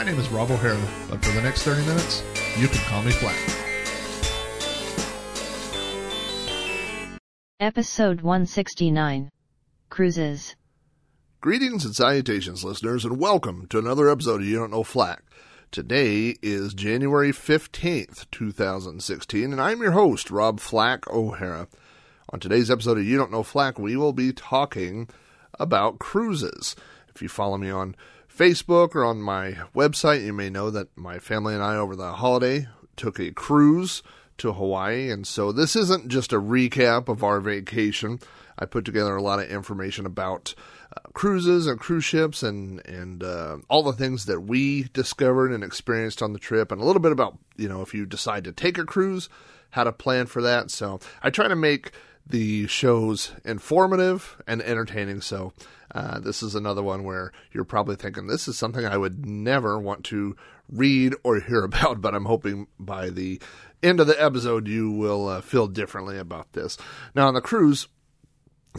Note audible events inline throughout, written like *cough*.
My name is Rob O'Hara, but for the next 30 minutes, you can call me Flack. Episode 169 Cruises. Greetings and salutations, listeners, and welcome to another episode of You Don't Know Flack. Today is January 15th, 2016, and I'm your host, Rob Flack O'Hara. On today's episode of You Don't Know Flack, we will be talking about cruises. If you follow me on Facebook or on my website, you may know that my family and I, over the holiday, took a cruise to Hawaii, and so this isn't just a recap of our vacation. I put together a lot of information about uh, cruises and cruise ships and and uh, all the things that we discovered and experienced on the trip, and a little bit about you know if you decide to take a cruise, how to plan for that. So I try to make the shows informative and entertaining. So uh, this is another one where you're probably thinking this is something I would never want to read or *laughs* hear about, but I'm hoping by the end of the episode you will uh, feel differently about this. Now on the cruise.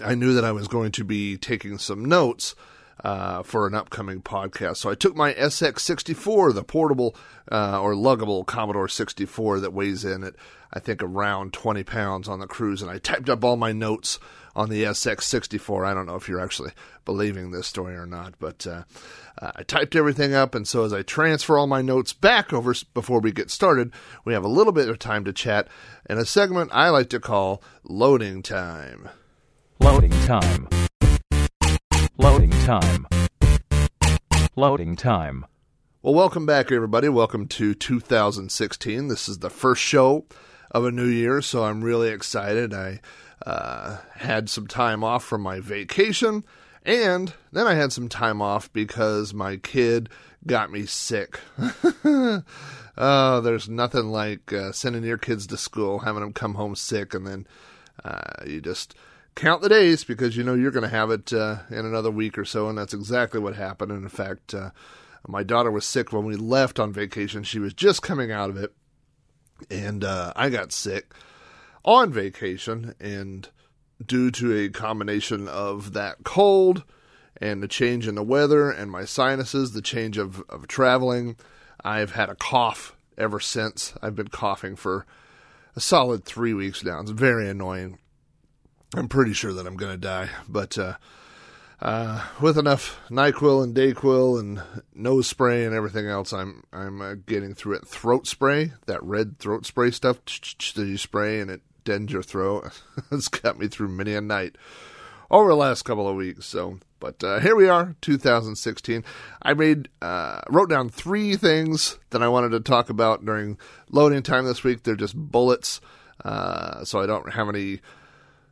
I knew that I was going to be taking some notes uh, for an upcoming podcast. So I took my SX64, the portable uh, or luggable Commodore 64 that weighs in at, I think, around 20 pounds on the cruise, and I typed up all my notes on the SX64. I don't know if you're actually believing this story or not, but uh, uh, I typed everything up, and so as I transfer all my notes back over before we get started, we have a little bit of time to chat in a segment I like to call Loading Time. Loading time. Loading time. Loading time. Well, welcome back, everybody. Welcome to 2016. This is the first show of a new year, so I'm really excited. I uh, had some time off from my vacation, and then I had some time off because my kid got me sick. oh, *laughs* there's nothing like uh, sending your kids to school, having them come home sick, and then uh, you just count the days because you know you're going to have it uh, in another week or so, and that's exactly what happened. And in fact, uh, my daughter was sick when we left on vacation. She was just coming out of it, and uh, I got sick on vacation. And due to a combination of that cold and the change in the weather and my sinuses, the change of, of traveling, I've had a cough ever since. I've been coughing for a solid three weeks now. It's very annoying. I'm pretty sure that I'm going to die, but uh, uh, with enough Nyquil and Dayquil and nose spray and everything else, I'm I'm uh, getting through it. Throat spray, that red throat spray stuff that you spray and it dens your throat. *laughs* it's got me through many a night over the last couple of weeks. So, but uh, here we are, 2016. I made uh, wrote down three things that I wanted to talk about during loading time this week. They're just bullets, uh, so I don't have any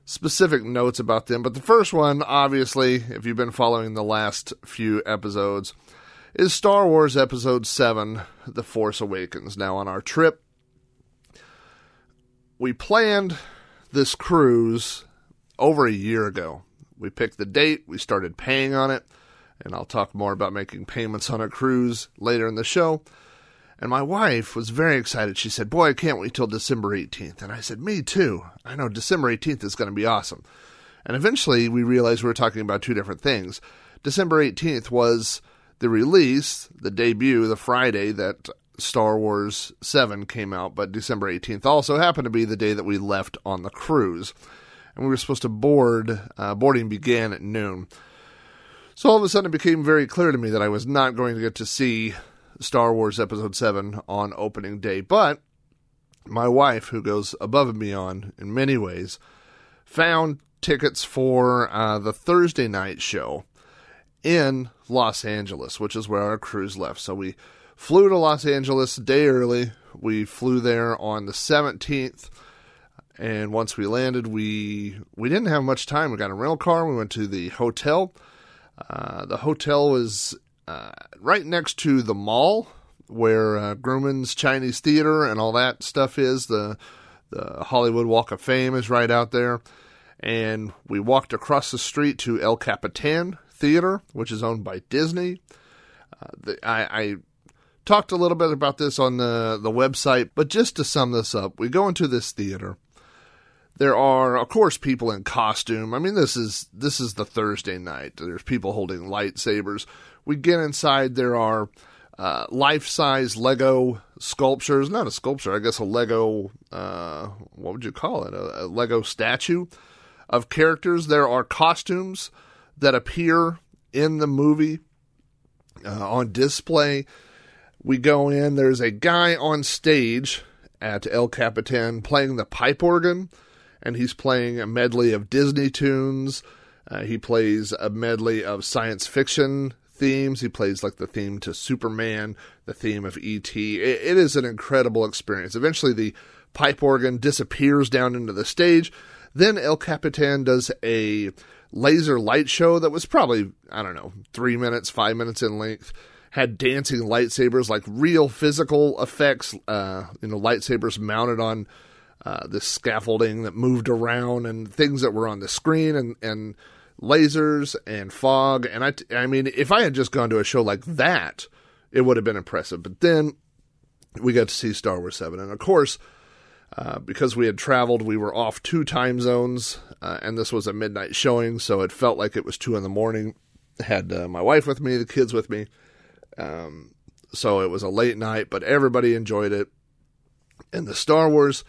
specific notes about them. But the first one, obviously, if you've been following the last few episodes, is Star Wars Episode 7 The Force Awakens. Now, on our trip, we planned this cruise over a year ago. We picked the date, we started paying on it, and I'll talk more about making payments on a cruise later in the show. And my wife was very excited. She said, Boy, I can't wait till December 18th. And I said, Me too. I know December 18th is going to be awesome. And eventually we realized we were talking about two different things. December 18th was the release, the debut, the Friday that Star Wars 7 came out, but December 18th also happened to be the day that we left on the cruise. And we were supposed to board, uh, boarding began at noon. So all of a sudden it became very clear to me that I was not going to get to see Star Wars Episode 7 on opening day. But my wife, who goes above and beyond in many ways, found tickets for uh, the Thursday night show in Los Angeles, which is where our cruise left. So we flew to Los Angeles a day early. We flew there on the 17th. And once we landed, we we didn't have much time. We got a rental car. We went to the hotel. Uh, the hotel was uh, right next to the mall where uh, Grauman's Chinese Theater and all that stuff is. The the Hollywood Walk of Fame is right out there. And we walked across the street to El Capitan Theater, which is owned by Disney. Uh, the, I, I talked a little bit about this on the, the website, but just to sum this up, we go into this theater. There are, of course, people in costume. I mean, this is this is the Thursday night. There's people holding lightsabers. We get inside. There are uh, life-size Lego sculptures. Not a sculpture, I guess a Lego. Uh, what would you call it? A, a Lego statue of characters. There are costumes that appear in the movie uh, on display. We go in. There's a guy on stage at El Capitan playing the pipe organ, and he's playing a medley of Disney tunes. Uh, he plays a medley of science fiction themes. He plays like the theme to Superman, the theme of E.T. It, it is an incredible experience. Eventually, the pipe organ disappears down into the stage. Then El Capitan does a laser light show that was probably, I don't know, three minutes, five minutes in length. Had dancing lightsabers, like real physical effects, uh, you know, lightsabers mounted on uh, this scaffolding that moved around and things that were on the screen and, and lasers and fog. And I, I mean, if I had just gone to a show like that, it would have been impressive. But then we got to see Star Wars 7. And of course, uh, because we had traveled, we were off two time zones, uh, and this was a midnight showing, so it felt like it was two in the morning. Had uh, my wife with me, the kids with me, um, so it was a late night, but everybody enjoyed it. And the Star Wars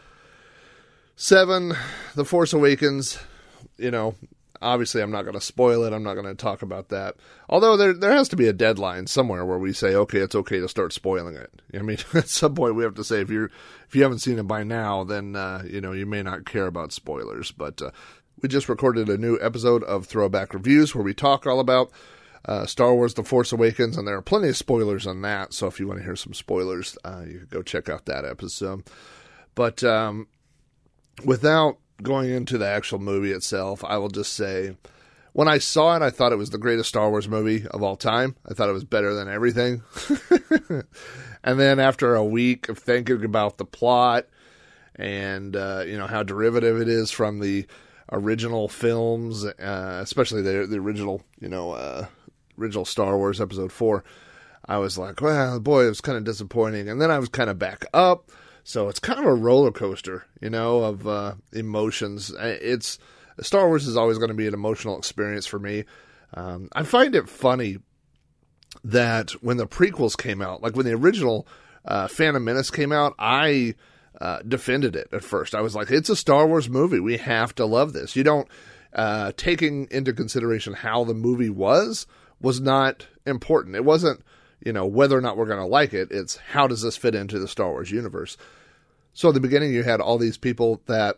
Seven, The Force Awakens, you know, obviously I'm not going to spoil it. I'm not going to talk about that. Although there there has to be a deadline somewhere where we say, okay, it's okay to start spoiling it. *laughs* I mean, at some point we have to say if you're if you haven't seen it by now, then uh, you know you may not care about spoilers. But uh, we just recorded a new episode of Throwback Reviews where we talk all about. Uh, Star Wars: The Force Awakens, and there are plenty of spoilers on that. So if you want to hear some spoilers, uh, you can go check out that episode. But um, without going into the actual movie itself, I will just say when I saw it, I thought it was the greatest Star Wars movie of all time. I thought it was better than everything. *laughs* and then after a week of thinking about the plot and uh, you know how derivative it is from the original films, uh, especially the the original you know uh, original Star Wars Episode Four, I was like, well, boy, it was kind of disappointing. And then I was kind of back up. So it's kind of a roller coaster, you know, of uh, emotions. It's Star Wars is always going to be an emotional experience for me. Um, I find it funny that when the prequels came out, like when the original uh, Phantom Menace came out, I uh, defended it at first. I was like, it's a Star Wars movie. We have to love this. You don't, uh, taking into consideration how the movie was, was not important. It wasn't, you know, whether or not we're going to like it. It's how does this fit into the Star Wars universe? So at the beginning, you had all these people that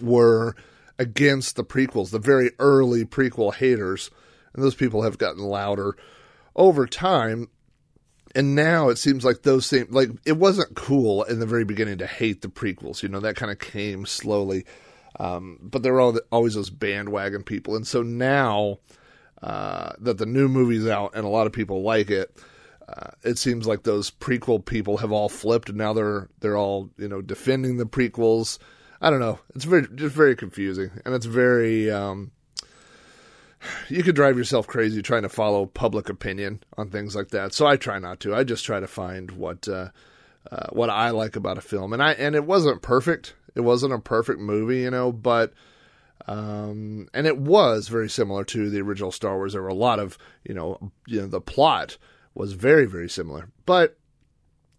were against the prequels, the very early prequel haters, and those people have gotten louder over time. And now it seems like those same like it wasn't cool in the very beginning to hate the prequels. You know that kind of came slowly, um, but there were always those bandwagon people. And so now uh, that the new movie's out and a lot of people like it, uh, it seems like those prequel people have all flipped and now they're they're all you know defending the prequels. I don't know. It's very just very confusing and it's very um, you could drive yourself crazy trying to follow public opinion on things like that. So I try not to. I just try to find what uh, uh, what I like about a film, and I and it wasn't perfect. It wasn't a perfect movie, you know, but um, and it was very similar to the original Star Wars. There were a lot of you know you know the plot was very, very similar. But,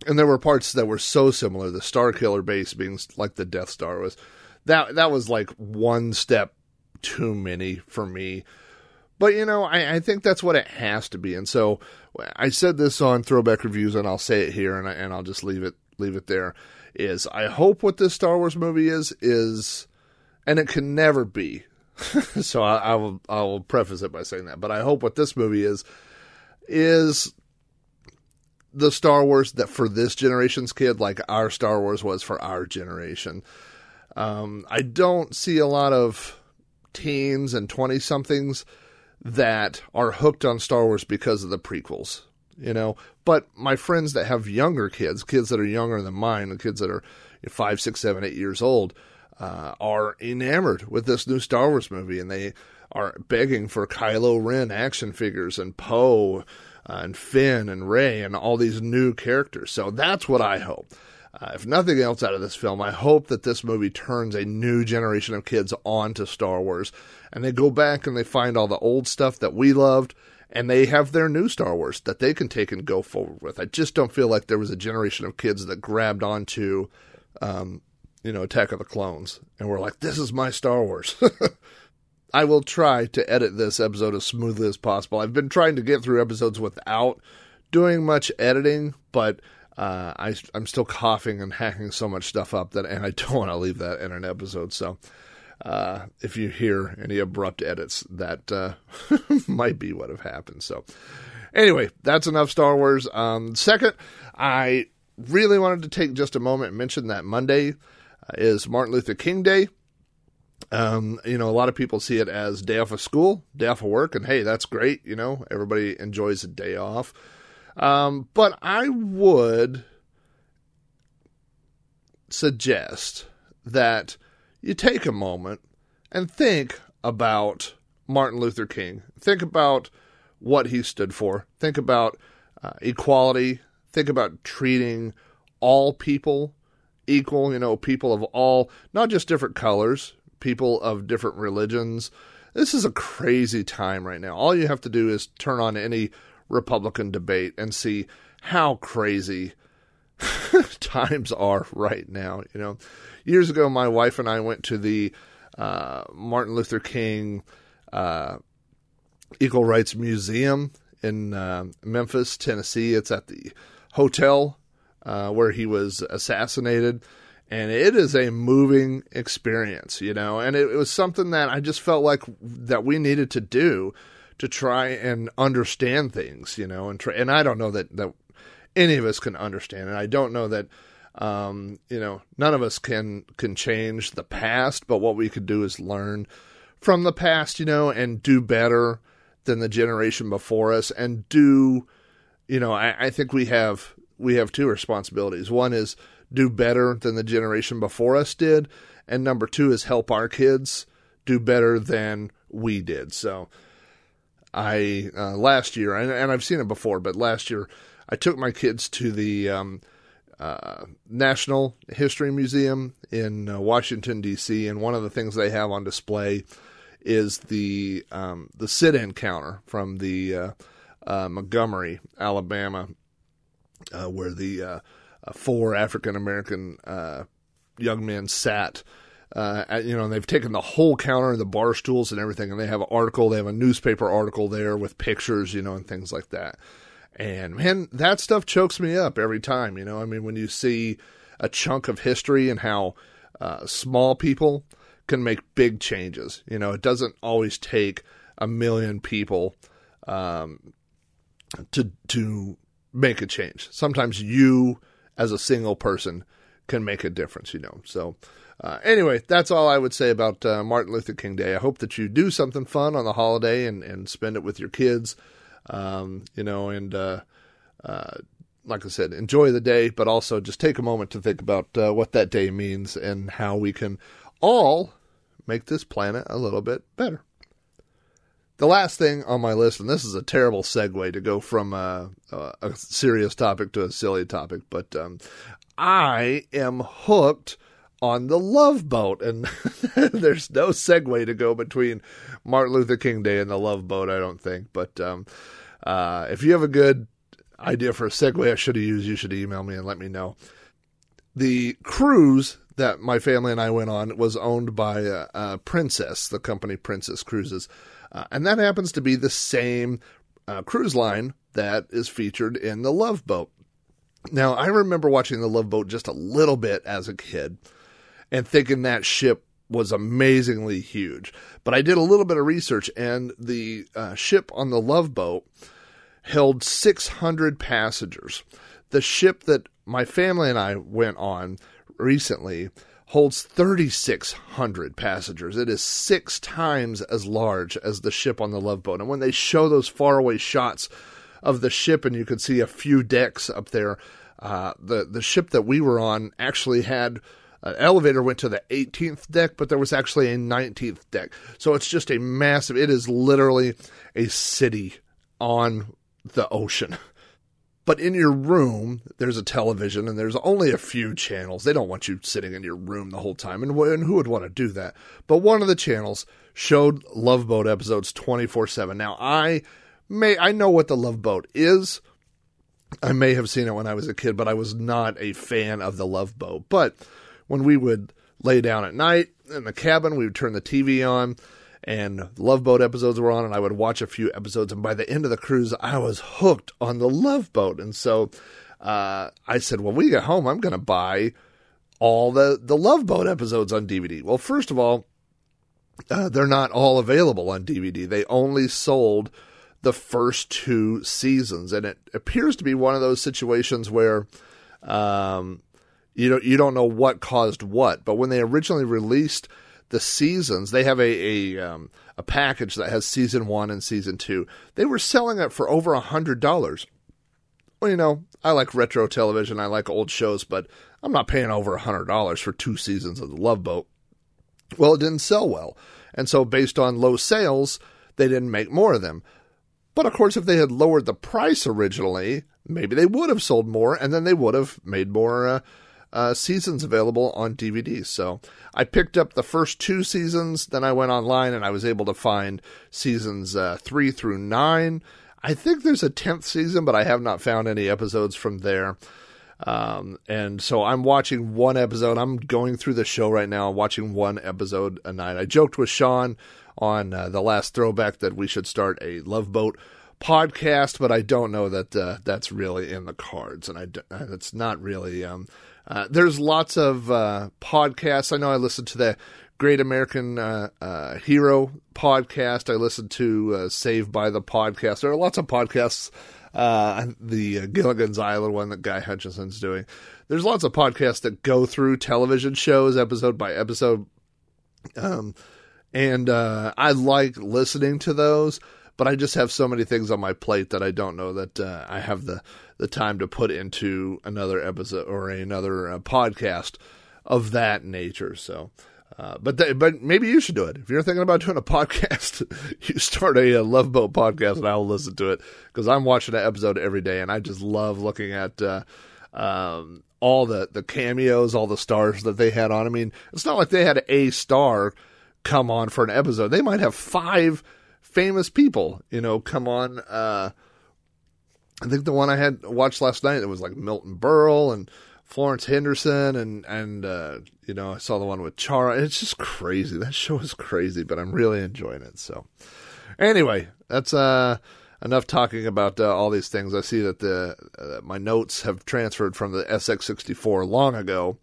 and there were parts that were so similar. The Starkiller base being like the Death Star was, that, that was like one step too many for me. But, you know, I, I think that's what it has to be. And so I said this on Throwback Reviews, and I'll say it here, and, I, and I'll just leave it, leave it there. Is I hope what this Star Wars movie is, is, and it can never be. *laughs* so I, I will, I will preface it by saying that. But I hope what this movie is, is the Star Wars that for this generation's kid, like our Star Wars was for our generation. Um, I don't see a lot of teens and 20 somethings that are hooked on Star Wars because of the prequels. you know. But my friends that have younger kids, kids that are younger than mine, the kids that are five, six, seven, eight years old, uh, are enamored with this new Star Wars movie, and they are begging for Kylo Ren action figures and Poe uh, and Finn and Rey and all these new characters. So that's what I hope. Uh, if nothing else out of this film, I hope that this movie turns a new generation of kids onto Star Wars and they go back and they find all the old stuff that we loved and they have their new Star Wars that they can take and go forward with. I just don't feel like there was a generation of kids that grabbed onto, um, you know, Attack of the Clones and we're like, this is my Star Wars. *laughs* I will try to edit this episode as smoothly as possible. I've been trying to get through episodes without doing much editing, but uh, I, am still coughing and hacking so much stuff up that, and I don't *laughs* want to leave that in an episode. So, uh, if you hear any abrupt edits, that uh, *laughs* might be what have happened. So, anyway, that's enough Star Wars. Um, second, I really wanted to take just a moment and mention that Monday is Martin Luther King Day. Um, you know, a lot of people see it as day off of school, day off of work, and hey, that's great. You know, everybody enjoys a day off. Um, but I would suggest that you take a moment and think about Martin Luther King. Think about what he stood for. Think about uh, equality. Think about treating all people equal, you know, people of all, not just different colors, people of different religions. This is a crazy time right now. All you have to do is turn on any Republican debate and see how crazy *laughs* times are right now. You know, years ago, my wife and I went to the uh, Martin Luther King uh, Equal Rights Museum in uh, Memphis, Tennessee. It's at the hotel uh, where he was assassinated. And it is a moving experience, you know, and it, it was something that I just felt like that we needed to do to try and understand things, you know, and try, and I don't know that that any of us can understand, and I don't know that um, you know none of us can can change the past, but what we could do is learn from the past, you know, and do better than the generation before us, and do you know I, I think we have we have two responsibilities. One is do better than the generation before us did, and number two is help our kids do better than we did. So I uh, last year, and, and, I've seen it before, but last year I took my kids to the um, uh, National History Museum in uh, Washington D.C. and one of the things they have on display is the um, the sit-in counter from the uh, uh, Montgomery, Alabama, uh, where the four African American young men sat uh, you know, and they've taken the whole counter and the bar stools and everything, and they have an article, they have a newspaper article there with pictures, you know, and things like that. And man, that stuff chokes me up every time, you know. I mean, when you see a chunk of history and how uh, small people can make big changes, you know, it doesn't always take a million people um, to to make a change. Sometimes you, as a single person, can make a difference, you know. So uh, anyway, that's all I would say about uh, Martin Luther King Day. I hope that you do something fun on the holiday and, and spend it with your kids, um, you know, and uh, uh like I said, enjoy the day, but also just take a moment to think about uh, what that day means and how we can all make this planet a little bit better. The last thing on my list, and this is a terrible segue to go from a, a serious topic to a silly topic, but um, I am hooked on the Love Boat. And *laughs* there's no segue to go between Martin Luther King Day and the Love Boat, I don't think. But um, uh, if you have a good idea for a segue I should have used, you should email me and let me know. The cruise that my family and I went on was owned by uh, uh, Princess, the company Princess Cruises. Uh, and that happens to be the same uh, cruise line that is featured in the Love Boat. Now, I remember watching the Love Boat just a little bit as a kid and thinking that ship was amazingly huge. But I did a little bit of research, and the uh, ship on the Love Boat held 600 passengers. The ship that my family and I went on recently holds 3,600 passengers. It is six times as large as the ship on the Love Boat. And when they show those faraway shots of the ship, and you can see a few decks up there. Uh, the the ship that we were on actually had an elevator went to the 18th deck, but there was actually a 19th deck. So it's just a massive. It is literally a city on the ocean. *laughs* But in your room, there's a television and there's only a few channels. They don't want you sitting in your room the whole time. And, and who would want to do that? But one of the channels showed Love Boat episodes 24 7. Now, I may, I know what the Love Boat is. I may have seen it when I was a kid, but I was not a fan of the Love Boat. But when we would lay down at night in the cabin, we would turn the TV on and Love Boat episodes were on, and I would watch a few episodes. And by the end of the cruise, I was hooked on the Love Boat. And so uh, I said, when we get home, I'm going to buy all the, the Love Boat episodes on DVD. Well, first of all, uh, they're not all available on DVD. They only sold the first two seasons, and it appears to be one of those situations where um, you don't you don't know what caused what. But when they originally released the seasons. They have a a, um, a package that has season one and season two. They were selling it for over a hundred dollars. Well, you know, I like retro television. I like old shows, but I'm not paying over a hundred dollars for two seasons of The Love Boat. Well, it didn't sell well, and so based on low sales, they didn't make more of them. But of course, if they had lowered the price originally, maybe they would have sold more, and then they would have made more uh, uh, seasons available on DVD. So I picked up the first two seasons, then I went online and I was able to find seasons uh, three through nine. I think there's a tenth season, but I have not found any episodes from there. Um, and so I'm watching one episode. I'm going through the show right now, watching one episode a night. I joked with Sean on uh, the last throwback that we should start a Love Boat podcast, but I don't know that uh, that's really in the cards, and I it's not really um, uh, there's lots of uh, podcasts. I know I listened to the Great American uh, uh Hero podcast. I listened to uh, Saved by the podcast. There are lots of podcasts. The Gilligan's Island one that Guy Hutchinson's doing. There's lots of podcasts that go through television shows episode by episode. Um, and I like listening to those but I just have so many things on my plate that I don't know that uh, I have the the time to put into another episode or another uh, podcast of that nature. So. Uh, but th- but maybe you should do it if you're thinking about doing a *laughs* podcast. you start a, a, Love Boat podcast, and I'll listen to it because I'm watching that episode every day, and I just love looking at uh, um, all the the cameos, all the stars that they had on. I mean, it's not like they had a star come on for an episode. They might have five famous people, you know, come on. Uh, I think the one I had watched last night it was like Milton Berle and Florence Henderson and and uh, you know I saw the one with Charo. It's just crazy. That show is crazy, but I'm really enjoying it. So anyway, that's uh enough talking about uh, all these things. I see that the uh, my notes have transferred from the SX64 long ago.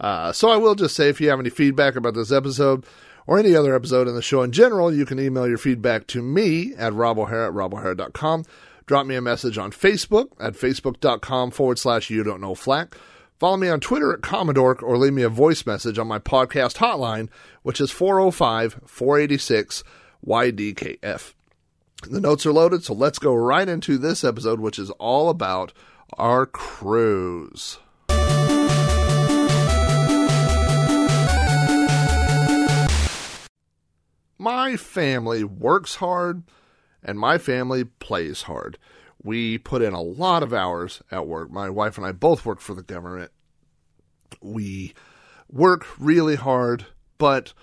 Uh, so I will just say if you have any feedback about this episode or any other episode in the show in general, you can email your feedback to me at robohara at robohara.com. Drop me a message on Facebook at facebook.com forward slash you don't know flack. Follow me on Twitter at Commodore or leave me a voice message on my podcast hotline, which is 405 486 YDKF. The notes are loaded, so let's go right into this episode, which is all about our cruise. My family works hard and my family plays hard. We put in a lot of hours at work. My wife and I both work for the government. We work really hard, but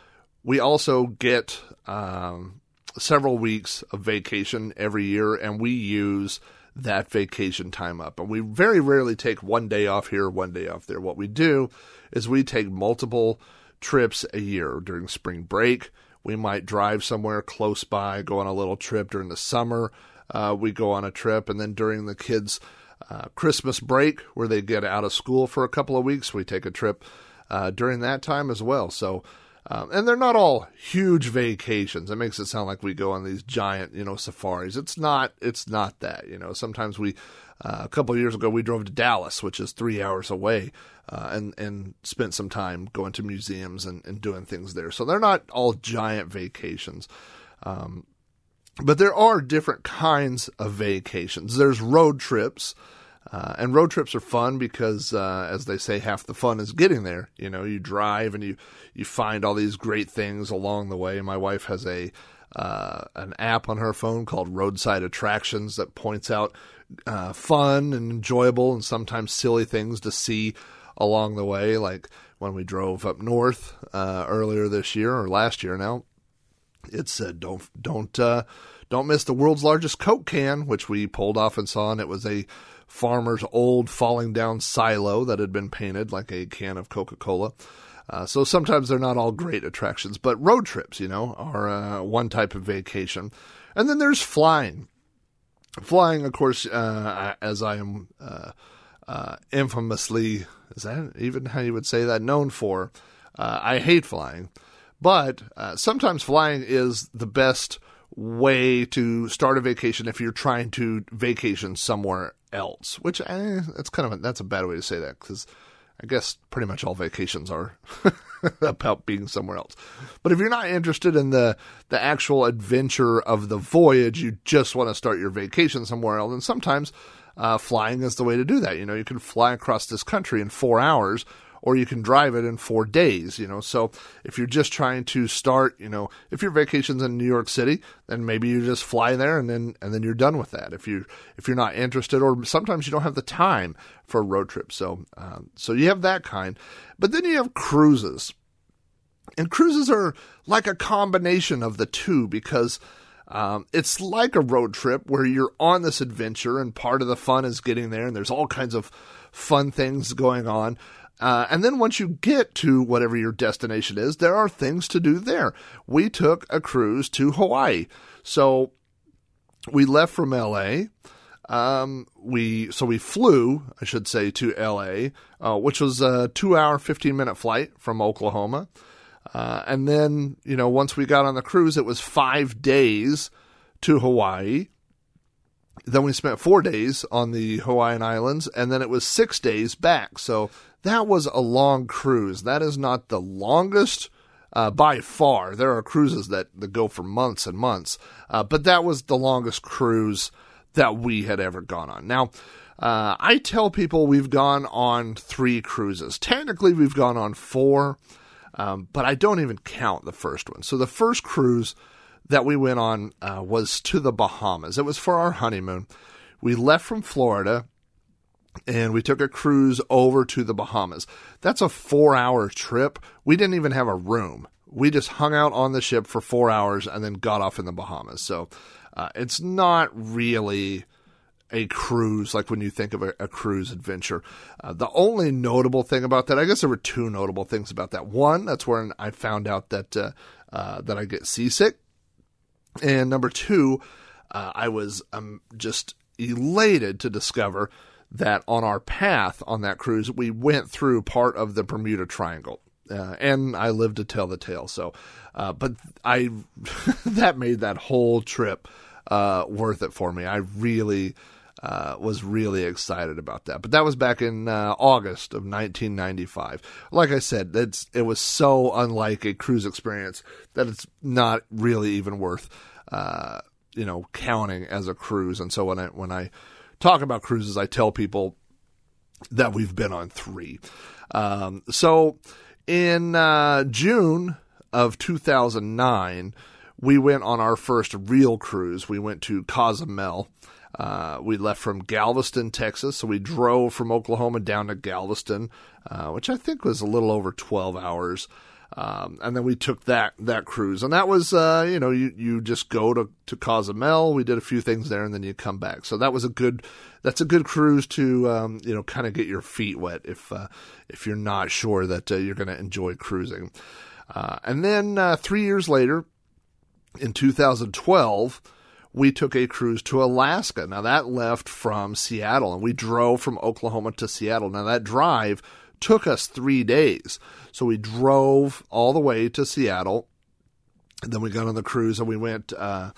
we also get um, several weeks of vacation every year, and we use that vacation time up. And we very rarely take one day off here, one day off there. What we do is we take multiple trips a year during spring break we might drive somewhere close by, go on a little trip during the summer. Uh, we go on a trip, and then during the kids' uh, Christmas break, where they get out of school for a couple of weeks, we take a trip uh, during that time as well. So, um, and they're not all huge vacations. It makes it sound like we go on these giant, you know, safaris. It's not. It's not that. You know, sometimes we. Uh, a couple years ago, we drove to Dallas, which is three hours away, uh, and and spent some time going to museums and, and doing things there. So they're not all giant vacations. Um, But there are different kinds of vacations. There's road trips, uh, and road trips are fun because, uh, as they say, half the fun is getting there. You know, you drive and you you find all these great things along the way. My wife has a uh, an app on her phone called Roadside Attractions that points out uh, fun and enjoyable and sometimes silly things to see along the way. Like when we drove up north uh, earlier this year or last year now, it said don't don't uh, don't miss the world's largest Coke can, which we pulled off and saw, and it was a farmer's old falling down silo that had been painted like a can of Coca Cola. Uh, so sometimes they're not all great attractions, but road trips, you know, are uh, one type of vacation. And then there's flying. Flying, of course, uh, as I am uh, uh, infamously, is that even how you would say that, known for, uh, I hate flying. But sometimes flying is the best way to start a vacation if you're trying to vacation somewhere else. Which eh, that's kind of a, that's a bad way to say that because I guess pretty much all vacations are *laughs* about being somewhere else. But if you're not interested in the the actual adventure of the voyage, you just want to start your vacation somewhere else. And sometimes uh, flying is the way to do that. You know, you can fly across this country in four hours or you can drive it in four days, you know. So if you're just trying to start, you know, if your vacation's in New York City, then maybe you just fly there and then and then you're done with that. If you if you're not interested, or sometimes you don't have the time for a road trip, so um, so you have that kind. But then you have cruises, and cruises are like a combination of the two because. Um, it's like a road trip where you're on this adventure, and part of the fun is getting there, and there's all kinds of fun things going on. Uh, and then once you get to whatever your destination is, there are things to do there. We took a cruise to Hawaii. So we left from LA. Um, we so we flew, I should say, to LA, uh, which was a two-hour, fifteen-minute flight from Oklahoma, uh, and then you know once we got on the cruise, it was five days to Hawaii. Then we spent four days on the Hawaiian Islands, and then it was six days back. So that was a long cruise. That is not the longest uh, by far. There are cruises that, that go for months and months, uh, but that was the longest cruise that we had ever gone on. Now, uh, I tell people we've gone on three cruises. Technically, we've gone on four, um, but I don't even count the first one. So the first cruise that we went on uh, was to the Bahamas. It was for our honeymoon. We left from Florida and we took a cruise over to the Bahamas. That's a four hour trip. We didn't even have a room. We just hung out on the ship for four hours and then got off in the Bahamas. So uh, it's not really a cruise like when you think of a, a cruise adventure. Uh, the only notable thing about that, I guess there were two notable things about that. One, that's when I found out that uh, uh that I get seasick, and number two, uh, I was um, just elated to discover that on our path on that cruise, we went through part of the Bermuda Triangle. Uh, and I lived to tell the tale. So, uh, but I *laughs* that made that whole trip uh, worth it for me. I really uh, was really excited about that. But that was back in uh, August of 1995. Like I said, it's it was so unlike a cruise experience that it's not really even worth uh, you know counting as a cruise. And so when I when I talk about cruises, I tell people that we've been on three. Um, so in uh, June of 2009, we went on our first real cruise. We went to Cozumel. Uh, we left from Galveston, Texas. So we drove from Oklahoma down to Galveston, uh, which I think was a little over 12 hours. Um, and then we took that that cruise, and that was uh, you know you you just go to to Cozumel. We did a few things there, and then you come back. So that was a good that's a good cruise to um, you know kind of get your feet wet if uh, if you're not sure that uh, you're going to enjoy cruising. Uh, and then uh, three years later, in 2012 we took a cruise to Alaska. Now that left from Seattle, and we drove from Oklahoma to Seattle. Now that drive took us three days. So we drove all the way to Seattle. And then we got on the cruise and we went uh,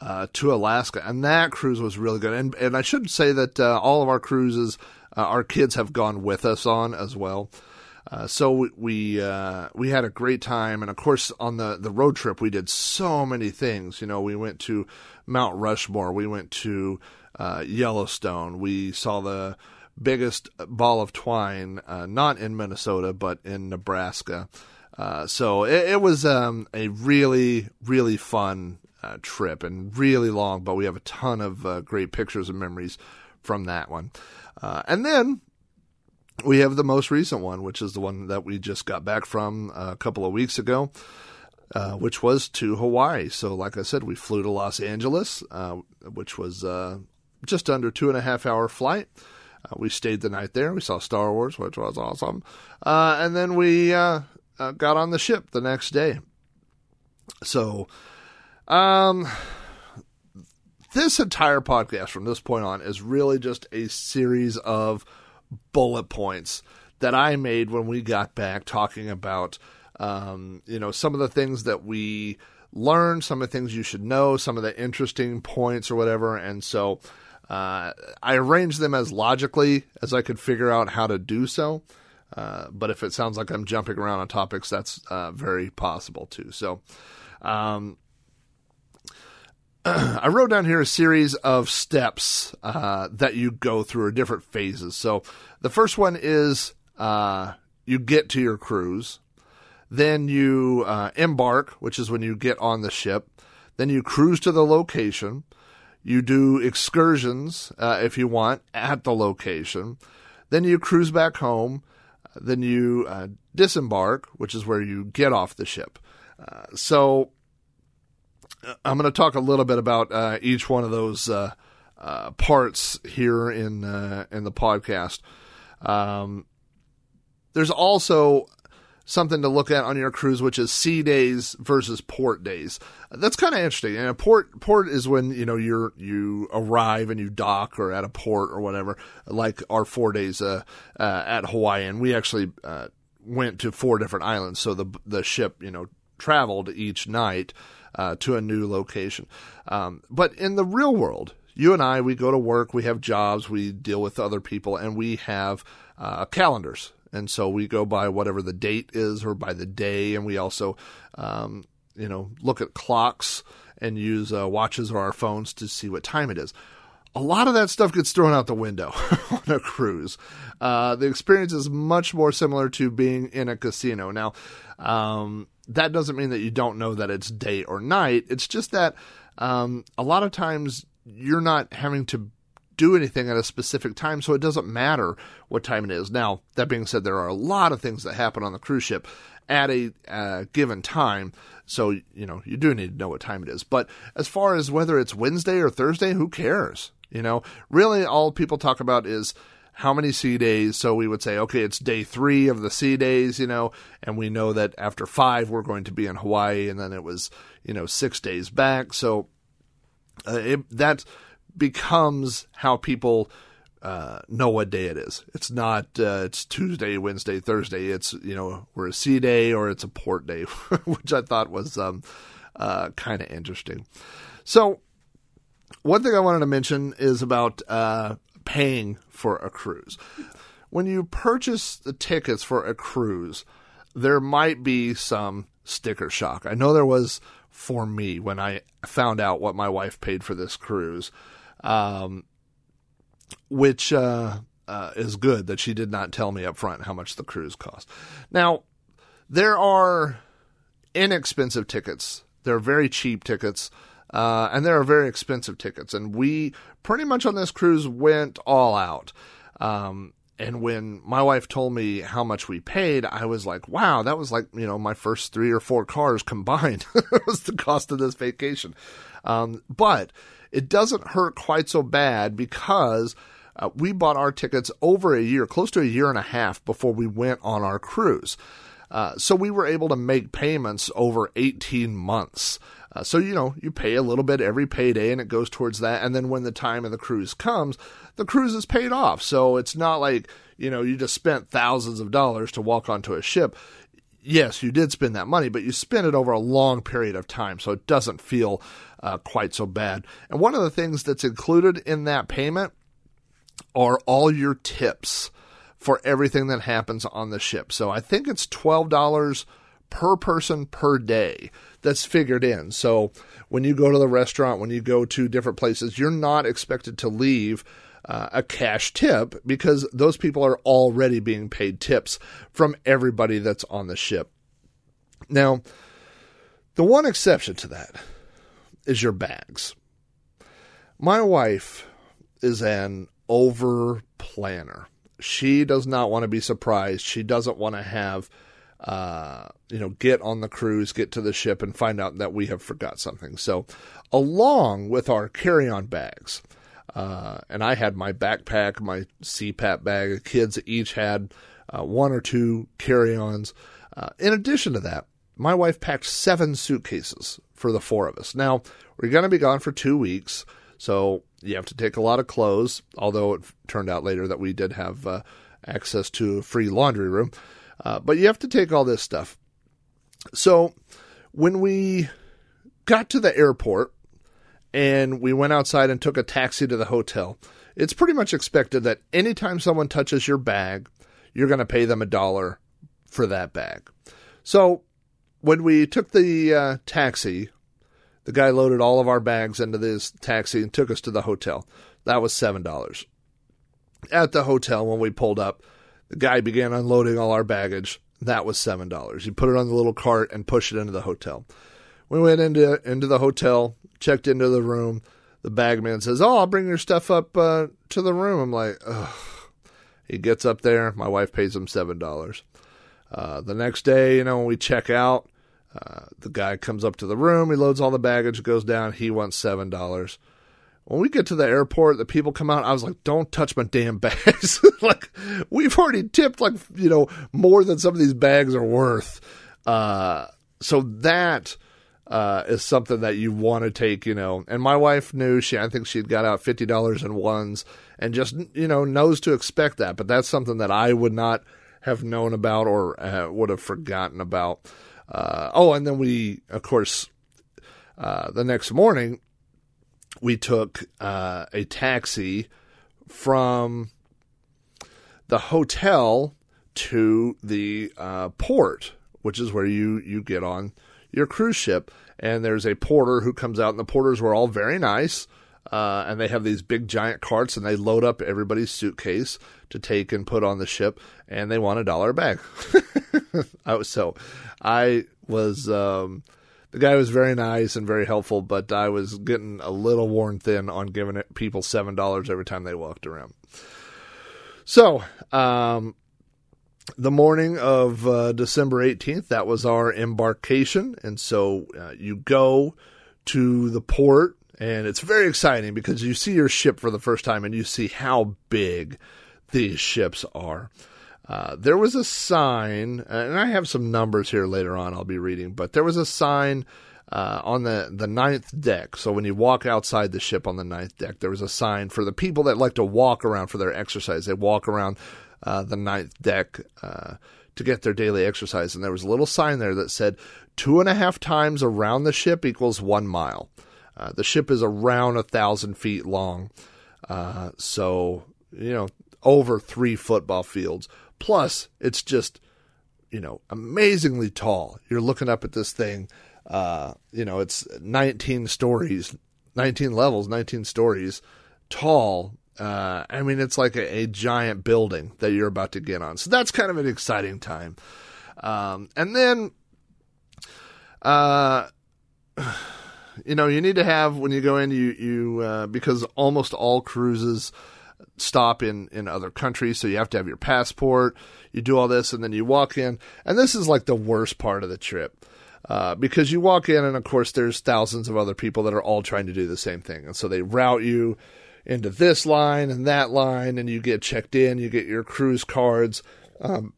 uh, to Alaska. And that cruise was really good. And, and I should say that uh, all of our cruises, uh, our kids have gone with us on as well. Uh, so we we, uh, we had a great time, and of course on the the road trip we did so many things. You know, we went to Mount Rushmore, we went to Yellowstone, we saw the biggest ball of twine, uh, not in Minnesota but in Nebraska. Uh, so it, it was um, a really really fun uh, trip and really long, but we have a ton of uh, great pictures and memories from that one. Uh, and then we have the most recent one, which is the one that we just got back from a couple of weeks ago, uh, which was to Hawaii. So, like I said, we flew to Los Angeles, uh, which was uh, just under two and a half hour flight. Uh, we stayed the night there. We saw Star Wars, which was awesome. Uh, and then we uh, got on the ship the next day. So, um, this entire podcast from this point on is really just a series of bullet points that I made when we got back talking about, um, you know, some of the things that we learned, some of the things you should know, some of the interesting points or whatever. And so uh, I arranged them as logically as I could figure out how to do so. Uh, but if it sounds like I'm jumping around on topics, that's uh, very possible too. So, um, *clears throat* I wrote down here a series of steps uh, that you go through or different phases. So the first one is uh, you get to your cruise, then you uh, embark, which is when you get on the ship, then you cruise to the location. You do excursions uh, if you want at the location. Then you cruise back home. Then you uh, disembark, which is where you get off the ship. Uh, so I'm going to talk a little bit about uh, each one of those uh, uh, parts here in uh, in the podcast. Um, there's also something to look at on your cruise, which is sea days versus port days. That's kind of interesting. And a port port is when you know you're you arrive and you dock or at a port or whatever. Like our four days uh, uh, at Hawaii, and we actually went to four different islands, so the the ship you know traveled each night uh, to a new location. Um, but in the real world, you and I, we go to work, we have jobs, we deal with other people, and we have uh, calendars. And so we go by whatever the date is or by the day. And we also, um, you know, look at clocks and use uh, watches or our phones to see what time it is. A lot of that stuff gets thrown out the window *laughs* on a cruise. Uh, the experience is much more similar to being in a casino. Now, um, that doesn't mean that you don't know that it's day or night. It's just that um, a lot of times you're not having to do anything at a specific time, so it doesn't matter what time it is. Now, that being said, there are a lot of things that happen on the cruise ship at a uh, given time, so you know you do need to know what time it is. But as far as whether it's Wednesday or Thursday, who cares? You know, really, all people talk about is how many sea days. So we would say, okay, it's day three of the sea days, you know, and we know that after five, we're going to be in Hawaii, and then it was, you know, six days back. So uh, it, that becomes how people uh, know what day it is. It's not uh, it's Tuesday, Wednesday, Thursday. It's you know we're a sea day or it's a port day, *laughs* which I thought was um, uh, kind of interesting. So one thing I wanted to mention is about uh, paying for a cruise. When you purchase the tickets for a cruise, there might be some sticker shock. I know there was for me when I found out what my wife paid for this cruise, um, which uh, uh, is good that she did not tell me up front how much the cruise cost. Now, there are inexpensive tickets. There are very cheap tickets uh, and there are very expensive tickets. And we pretty much on this cruise went all out. Um, and when my wife told me how much we paid, I was like, wow, that was like, you know, my first three or four cars combined *laughs* was the cost of this vacation. Um, but it doesn't hurt quite so bad because uh, we bought our tickets over a year, close to a year and a half before we went on our cruise. Uh, so we were able to make payments over 18 months. Uh, so, you know, you pay a little bit every payday and it goes towards that. And then when the time of the cruise comes, the cruise is paid off. So it's not like, you know, you just spent thousands of dollars to walk onto a ship. Yes, you did spend that money, but you spent it over a long period of time. So it doesn't feel uh, quite so bad. And one of the things that's included in that payment are all your tips for everything that happens on the ship. So I think it's $12 per person per day that's figured in. So when you go to the restaurant, when you go to different places, you're not expected to leave uh, a cash tip because those people are already being paid tips from everybody that's on the ship. Now, the one exception to that is your bags. My wife is an over planner. She does not want to be surprised. She doesn't want to have, uh, you know, get on the cruise, get to the ship, and find out that we have forgot something. So, along with our carry on bags, uh, and I had my backpack, my CPAP bag. The kids each had uh, one or two carry ons. Uh, in addition to that, my wife packed seven suitcases for the four of us. Now, we're going to be gone for two weeks, so you have to take a lot of clothes, although it turned out later that we did have uh, access to a free laundry room. Uh, but you have to take all this stuff. So when we got to the airport and we went outside and took a taxi to the hotel, it's pretty much expected that anytime someone touches your bag, you're going to pay them a dollar for that bag. So when we took the uh, taxi, the guy loaded all of our bags into this taxi and took us to the hotel. That was $7. At the hotel, when we pulled up, the guy began unloading all our baggage. That was $7. He put it on the little cart and pushed it into the hotel. We went into into the hotel, checked into the room. The bagman says, "Oh, I'll bring your stuff up uh, to the room." I'm like, Ugh. He gets up there. My wife pays him seven dollars. Uh, the next day, you know, when we check out, uh, the guy comes up to the room. He loads all the baggage, goes down. He wants seven dollars. When we get to the airport, the people come out. I was like, "Don't touch my damn *laughs* bags!" like we've already tipped like you know more than some of these bags are worth. Uh, so that uh, is something that you want to take, you know. And my wife knew she, I think she'd got out fifty dollars in ones, and just you know knows to expect that. But that's something that I would not have known about or uh, would have forgotten about. Uh, oh, and then we, of course, uh, the next morning we took uh, a taxi from the hotel to the uh, port, which is where you you get on your cruise ship. And there's a porter who comes out, and the porters were all very nice. Uh, and they have these big giant carts, and they load up everybody's suitcase to take and put on the ship, and they want a dollar bag. *laughs* I was so, I was um, the guy was very nice and very helpful, but I was getting a little worn thin on giving people seven dollars every time they walked around. So, um, the morning of uh, December 18th, that was our embarkation. And so uh, you go to the port, and it's very exciting because you see your ship for the first time and you see how big these ships are. Uh, there was a sign, and I have some numbers here later on I'll be reading, but there was a sign uh, on the, the ninth deck. So when you walk outside the ship on the ninth deck, there was a sign for the people that like to walk around for their exercise. They walk around uh, the ninth deck uh, to get their daily exercise. And there was a little sign there that said two and a half times around the ship equals one mile. Uh, the ship is around a thousand feet long. Uh, so, you know, over three football fields. Plus, it's just, you know, amazingly tall. You're looking up at this thing. Uh, you know, it's 19 stories, 19 levels, 19 stories tall uh, I mean, it's like a, a, giant building that you're about to get on. So that's kind of an exciting time. Um, and then, uh, you know, you need to have when you go in, you you uh, because almost all cruises stop in in other countries, so you have to have your passport. You do all this, and then you walk in, and this is like the worst part of the trip. Uh, because you walk in, and of course, there's thousands of other people that are all trying to do the same thing, and so they route you into this line and that line, and you get checked in, you get your cruise cards, um,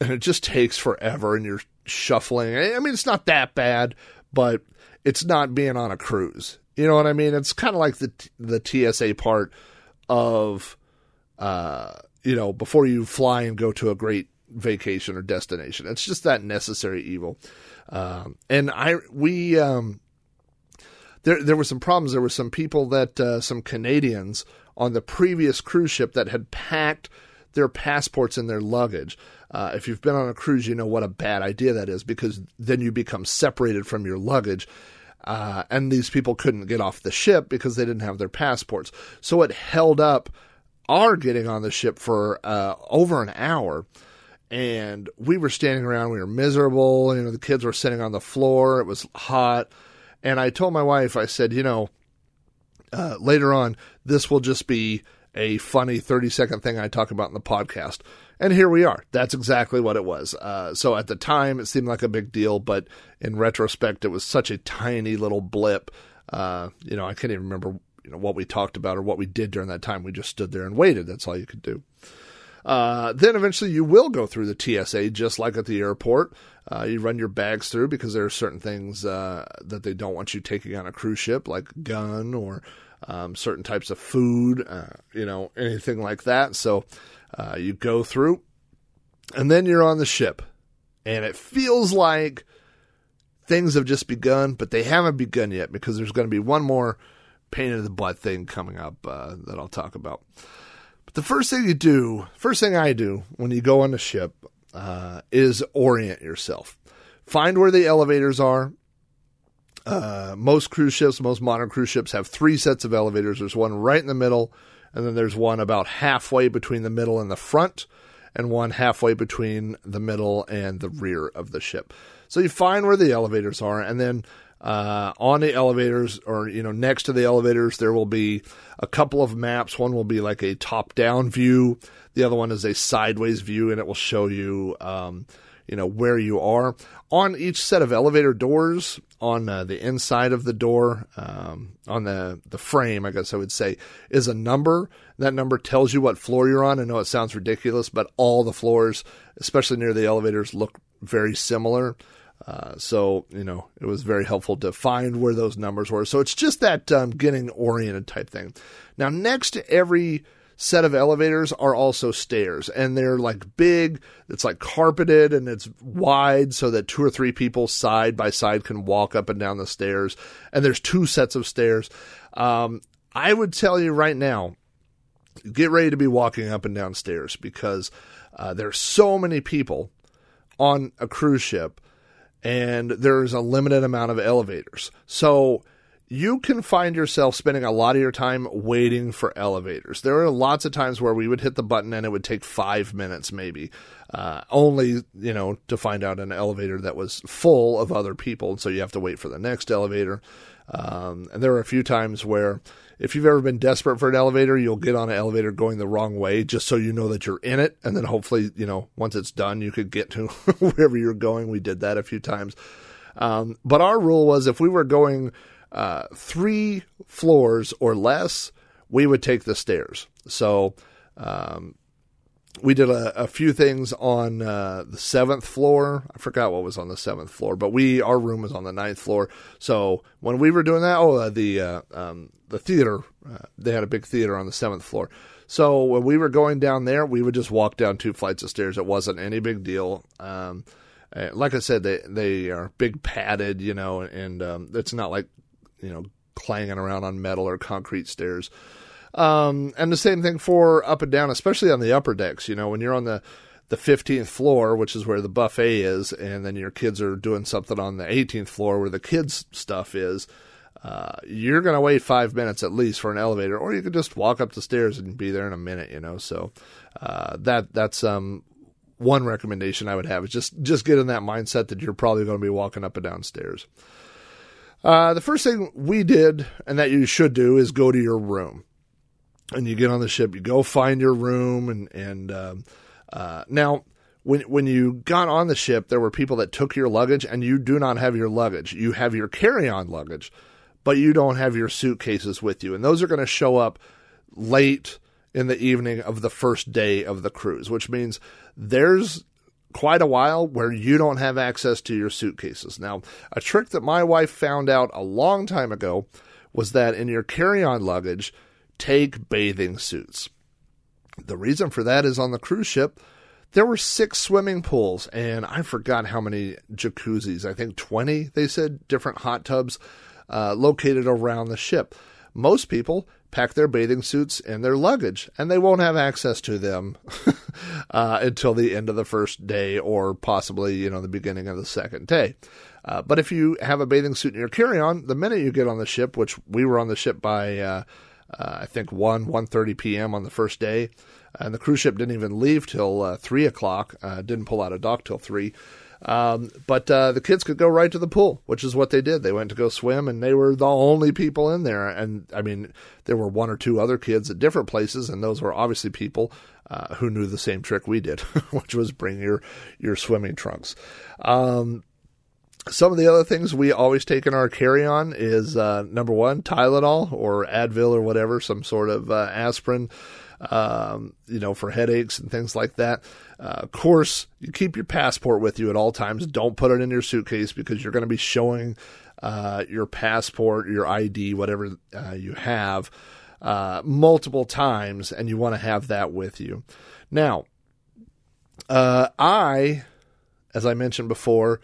and it just takes forever, and you're shuffling. I mean, it's not that bad, but it's not being on a cruise. You know what I mean? It's kind of like the the TSA part of, uh, you know, before you fly and go to a great vacation or destination. It's just that necessary evil. Um, and I we um, there there were some problems. There were some people that uh, some Canadians on the previous cruise ship that had packed their passports and their luggage. Uh, if you've been on a cruise, you know what a bad idea that is because then you become separated from your luggage. Uh, and these people couldn't get off the ship because they didn't have their passports. So it held up our getting on the ship for uh, over an hour. And we were standing around, we were miserable. You know, the kids were sitting on the floor, it was hot. And I told my wife, I said, you know, uh, later on, this will just be a funny 30 second thing I talk about in the podcast. And here we are. That's exactly what it was. Uh, so at the time, it seemed like a big deal, but in retrospect, it was such a tiny little blip. Uh, you know, I can't even remember you know what we talked about or what we did during that time. We just stood there and waited. That's all you could do. Uh, then eventually you will go through the TSA just like at the airport. Uh, you run your bags through because there are certain things uh, that they don't want you taking on a cruise ship, like gun or um, certain types of food, uh, you know, anything like that. So uh, you go through, and then you're on the ship, and it feels like things have just begun, but they haven't begun yet because there's going to be one more pain in the butt thing coming up uh, that I'll talk about. But the first thing you do, first thing I do when you go on the ship, uh, is orient yourself. Find where the elevators are. Uh, most cruise ships, most modern cruise ships have three sets of elevators. There's one right in the middle, and then there's one about halfway between the middle and the front, and one halfway between the middle and the rear of the ship. So you find where the elevators are, and then uh, on the elevators or you know next to the elevators there will be a couple of maps one will be like a top down view the other one is a sideways view and it will show you um, you know where you are on each set of elevator doors on uh, the inside of the door um, on the the frame i guess i would say is a number that number tells you what floor you're on i know it sounds ridiculous but all the floors especially near the elevators look very similar uh, so you know it was very helpful to find where those numbers were. So it's just that um, getting oriented type thing. Now next to every set of elevators are also stairs, and they're like big. It's like carpeted and it's wide so that two or three people side by side can walk up and down the stairs. And there's two sets of stairs. Um, I would tell you right now, get ready to be walking up and down stairs because uh, there's so many people on a cruise ship and there's a limited amount of elevators. So you can find yourself spending a lot of your time waiting for elevators. There are lots of times where we would hit the button and it would take five minutes, maybe, uh, only you know to find out an elevator that was full of other people, and so you have to wait for the next elevator. Um, and there are a few times where if you've ever been desperate for an elevator, you'll get on an elevator going the wrong way just so you know that you're in it. And then hopefully, you know, once it's done, you could get to *laughs* wherever you're going. We did that a few times. Um, but our rule was if we were going uh, three floors or less, we would take the stairs. So um, we did a, a, few things on uh, the seventh floor. I forgot what was on the seventh floor, but we our room was on the ninth floor. So when we were doing that, oh, uh, the uh, um, the theater, uh, they had a big theater on the seventh floor. So when we were going down there, we would just walk down two flights of stairs. It wasn't any big deal. Um, uh, like I said, they they are big padded, you know, and um, it's not like you know clanging around on metal or concrete stairs. Um, and the same thing for up and down, especially on the upper decks. You know, when you're on the the 15th floor, which is where the buffet is, and then your kids are doing something on the 18th floor where the kids' stuff is. Uh, you're going to wait five minutes at least for an elevator, or you could just walk up the stairs and be there in a minute, you know. So uh, that that's um, one recommendation I would have is just just get in that mindset that you're probably going to be walking up and down stairs. Uh, the first thing we did, and that you should do, is go to your room. And you get on the ship, you go find your room, and and um, uh, now when when you got on the ship, there were people that took your luggage, and you do not have your luggage. You have your carry on luggage but you don't have your suitcases with you. And those are going to show up late in the evening of the first day of the cruise, which means there's quite a while where you don't have access to your suitcases. Now, a trick that my wife found out a long time ago was that in your carry on luggage, take bathing suits. The reason for that is on the cruise ship, there were six swimming pools, and I forgot how many jacuzzis. I think 20, they said, different hot tubs uh, located around the ship. Most people pack their bathing suits in their luggage, and they won't have access to them *laughs* uh, until the end of the first day or possibly, you know, the beginning of the second day. Uh, but if you have a bathing suit in your carry-on, the minute you get on the ship, which we were on the ship by, uh, uh, I think one one thirty p.m. on the first day, and the cruise ship didn't even leave till uh, three o'clock. Uh, didn't pull out of dock till three. Um, but uh, the kids could go right to the pool, which is what they did. They went to go swim, and they were the only people in there. And I mean, there were one or two other kids at different places, and those were obviously people uh, who knew the same trick we did, *laughs* which was bring your your swimming trunks. Um, some of the other things we always take in our carry on is uh, number one, Tylenol or Advil or whatever, some sort of uh, aspirin, um, you know, for headaches and things like that. Uh, of course, you keep your passport with you at all times. Don't put it in your suitcase because you're going to be showing uh, your passport, your ID, whatever uh, you have, uh, multiple times, and you want to have that with you. Now, I, as I mentioned before,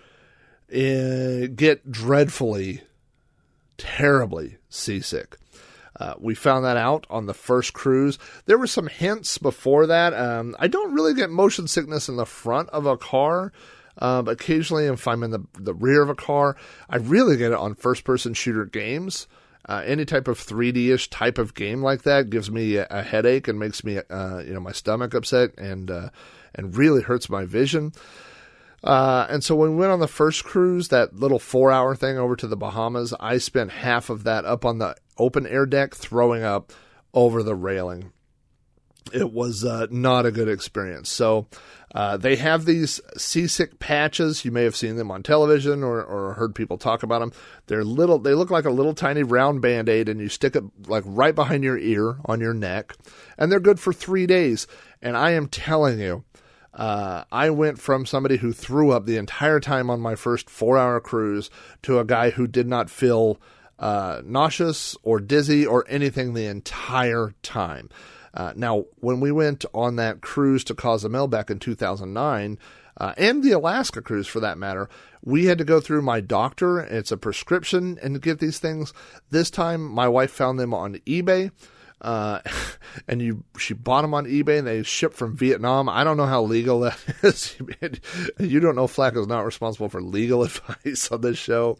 uh, get dreadfully, terribly seasick. Uh, we found that out on the first cruise. There were some hints before that. Um, I don't really get motion sickness in the front of a car. Uh, occasionally, if I'm in the, the rear of a car, I really get it on first person shooter games. Uh, any type of 3D ish type of game like that gives me a, a headache and makes me, uh, you know, my stomach upset and and really hurts my vision. Uh, and so when we went on the first cruise, that little four hour thing over to the Bahamas, I spent half of that up on the open air deck throwing up over the railing. It was uh, not a good experience. So uh, they have these seasick patches. You may have seen them on television or, or heard people talk about them. They're little. They look like a little tiny round band aid, and you stick it like right behind your ear on your neck, and they're good for three days. And I am telling you, uh, I went from somebody who threw up the entire time on my first four hour cruise to a guy who did not feel uh, nauseous or dizzy or anything the entire time. Uh, now, when we went on that cruise to Cozumel back in 2009, uh, and the Alaska cruise for that matter, we had to go through my doctor. It's a prescription and get these things. This time, my wife found them on eBay uh, *laughs* and you she bought them on eBay and they shipped from Vietnam. I don't know how legal that *laughs* is. you don't know Flack is not responsible for legal *laughs* advice on this show,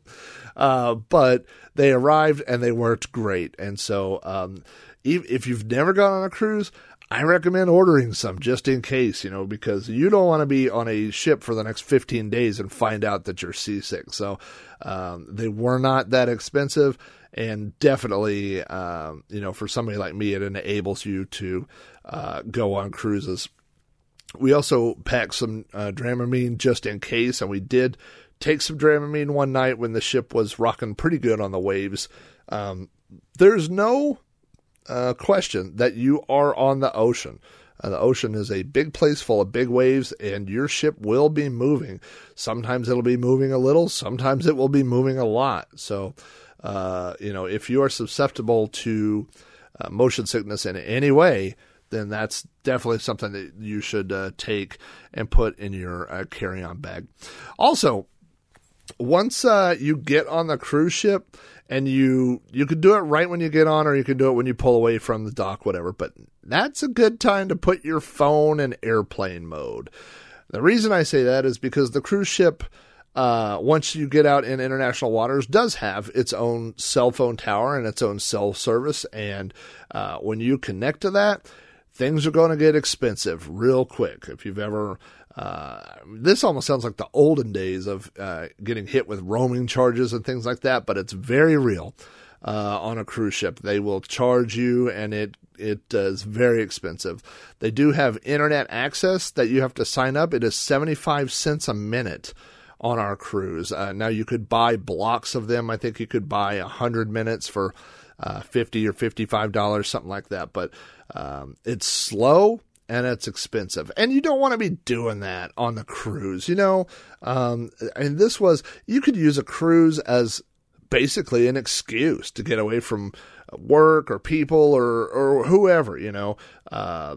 uh, but they arrived and they worked great. And so, um, if you've never gone on a cruise, I recommend ordering some just in case, you know, because you don't want to be on a ship for the next 15 days and find out that you're seasick. So um, they were not that expensive and definitely, um, you know, for somebody like me, it enables you to uh, go on cruises. We also packed some uh, Dramamine just in case, and we did take some Dramamine one night when the ship was rocking pretty good on the waves. Um, there's no uh, question that you are on the ocean. Uh, the ocean is a big place full of big waves, and your ship will be moving. Sometimes it'll be moving a little, sometimes it will be moving a lot. So, uh, you know, if you are susceptible to uh, motion sickness in any way, then that's definitely something that you should uh, take and put in your uh, carry on bag. Also, once uh, you get on the cruise ship, and you you could do it right when you get on, or you can do it when you pull away from the dock, whatever. But that's a good time to put your phone in airplane mode. The reason I say that is because the cruise ship uh, once you get out in international waters, does have its own cell phone tower and its own cell service. And uh, when you connect to that, things are going to get expensive real quick. If you've ever, uh, this almost sounds like the olden days of uh, getting hit with roaming charges and things like that, but it's very real. Uh, on a cruise ship, they will charge you, and it it is very expensive. They do have internet access that you have to sign up. It is seventy five cents a minute on our cruise. Uh, now you could buy blocks of them. I think you could buy a hundred minutes for uh, fifty or fifty-five dollars, something like that. But um, it's slow and it's expensive, and you don't want to be doing that on the cruise. You know, um, and this was you could use a cruise as basically an excuse to get away from work or people or or whoever. You know. Uh,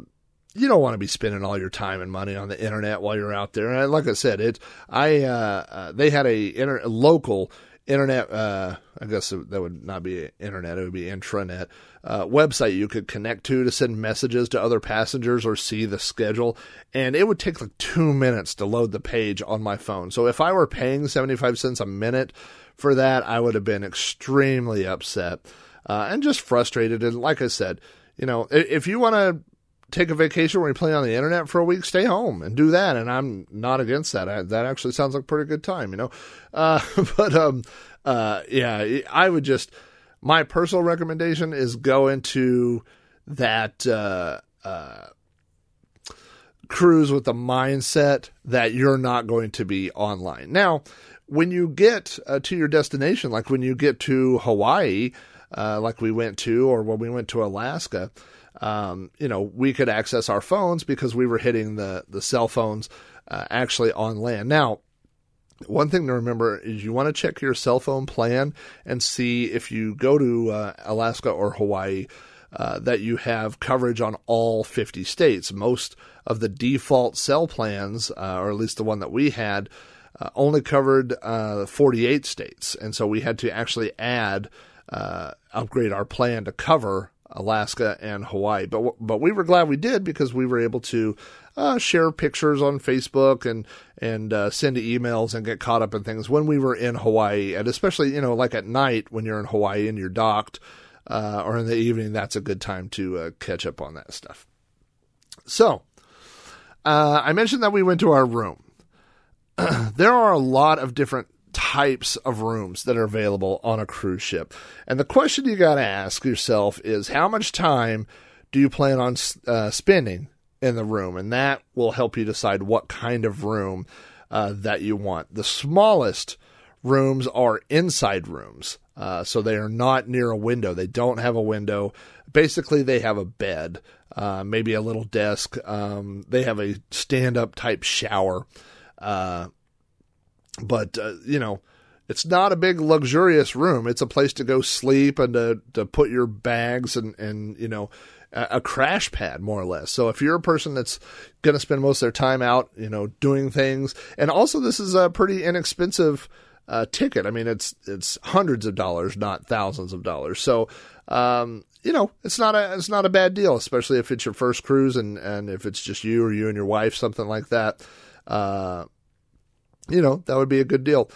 you don't want to be spending all your time and money on the internet while you're out there. And like I said, it I uh, uh, they had a, inter- local internet. Uh, I guess that would not be internet; it would be intranet uh, website you could connect to to send messages to other passengers or see the schedule. And it would take like two minutes to load the page on my phone. So if I were paying seventy five cents a minute for that, I would have been extremely upset uh, and just frustrated. And like I said, you know, if you want to take a vacation where you play on the internet for a week, stay home and do that. And I'm not against that. I, that actually sounds like a pretty good time, you know. *laughs* Uh, but um, uh, yeah, I would just my personal recommendation is go into that uh, uh, cruise with the mindset that you're not going to be online. Now, when you get uh, to your destination, like when you get to Hawaii, uh, like we went to, or when we went to Alaska um, you know, we could access our phones because we were hitting the, the cell phones uh, actually on land. Now, one thing to remember is you want to check your cell phone plan and see if you go to uh, Alaska or Hawaii uh, that you have coverage on all 50 states. Most of the default cell plans, uh, or at least the one that we had, uh, only covered uh, 48 states. And so we had to actually add, uh, upgrade our plan to cover Alaska and Hawaii. But but we were glad we did because we were able to uh, share pictures on Facebook and and uh, send emails and get caught up in things when we were in Hawaii, and especially you know like at night when you're in Hawaii and you're docked, uh, or in the evening, that's a good time to uh, catch up on that stuff. So uh, I mentioned that we went to our room. *clears throat* there are a lot of different types of rooms that are available on a cruise ship. And the question you got to ask yourself is how much time do you plan on uh, spending in the room? And that will help you decide what kind of room uh, that you want. The smallest rooms are inside rooms. Uh, so they are not near a window. They don't have a window. Basically, they have a bed, uh, maybe a little desk. Um, they have a stand up type shower. But uh, you know, it's not a big luxurious room. It's a place to go sleep and to to put your bags and and you know a, a crash pad more or less. So if you're a person that's going to spend most of their time out, you know, doing things, and also this is a pretty inexpensive uh, ticket. I mean, it's it's hundreds of dollars, not thousands of dollars. So. Um, you know, it's not a it's not a bad deal, especially if it's your first cruise and, and if it's just you or you and your wife, something like that. Uh, you know, that would be a good deal.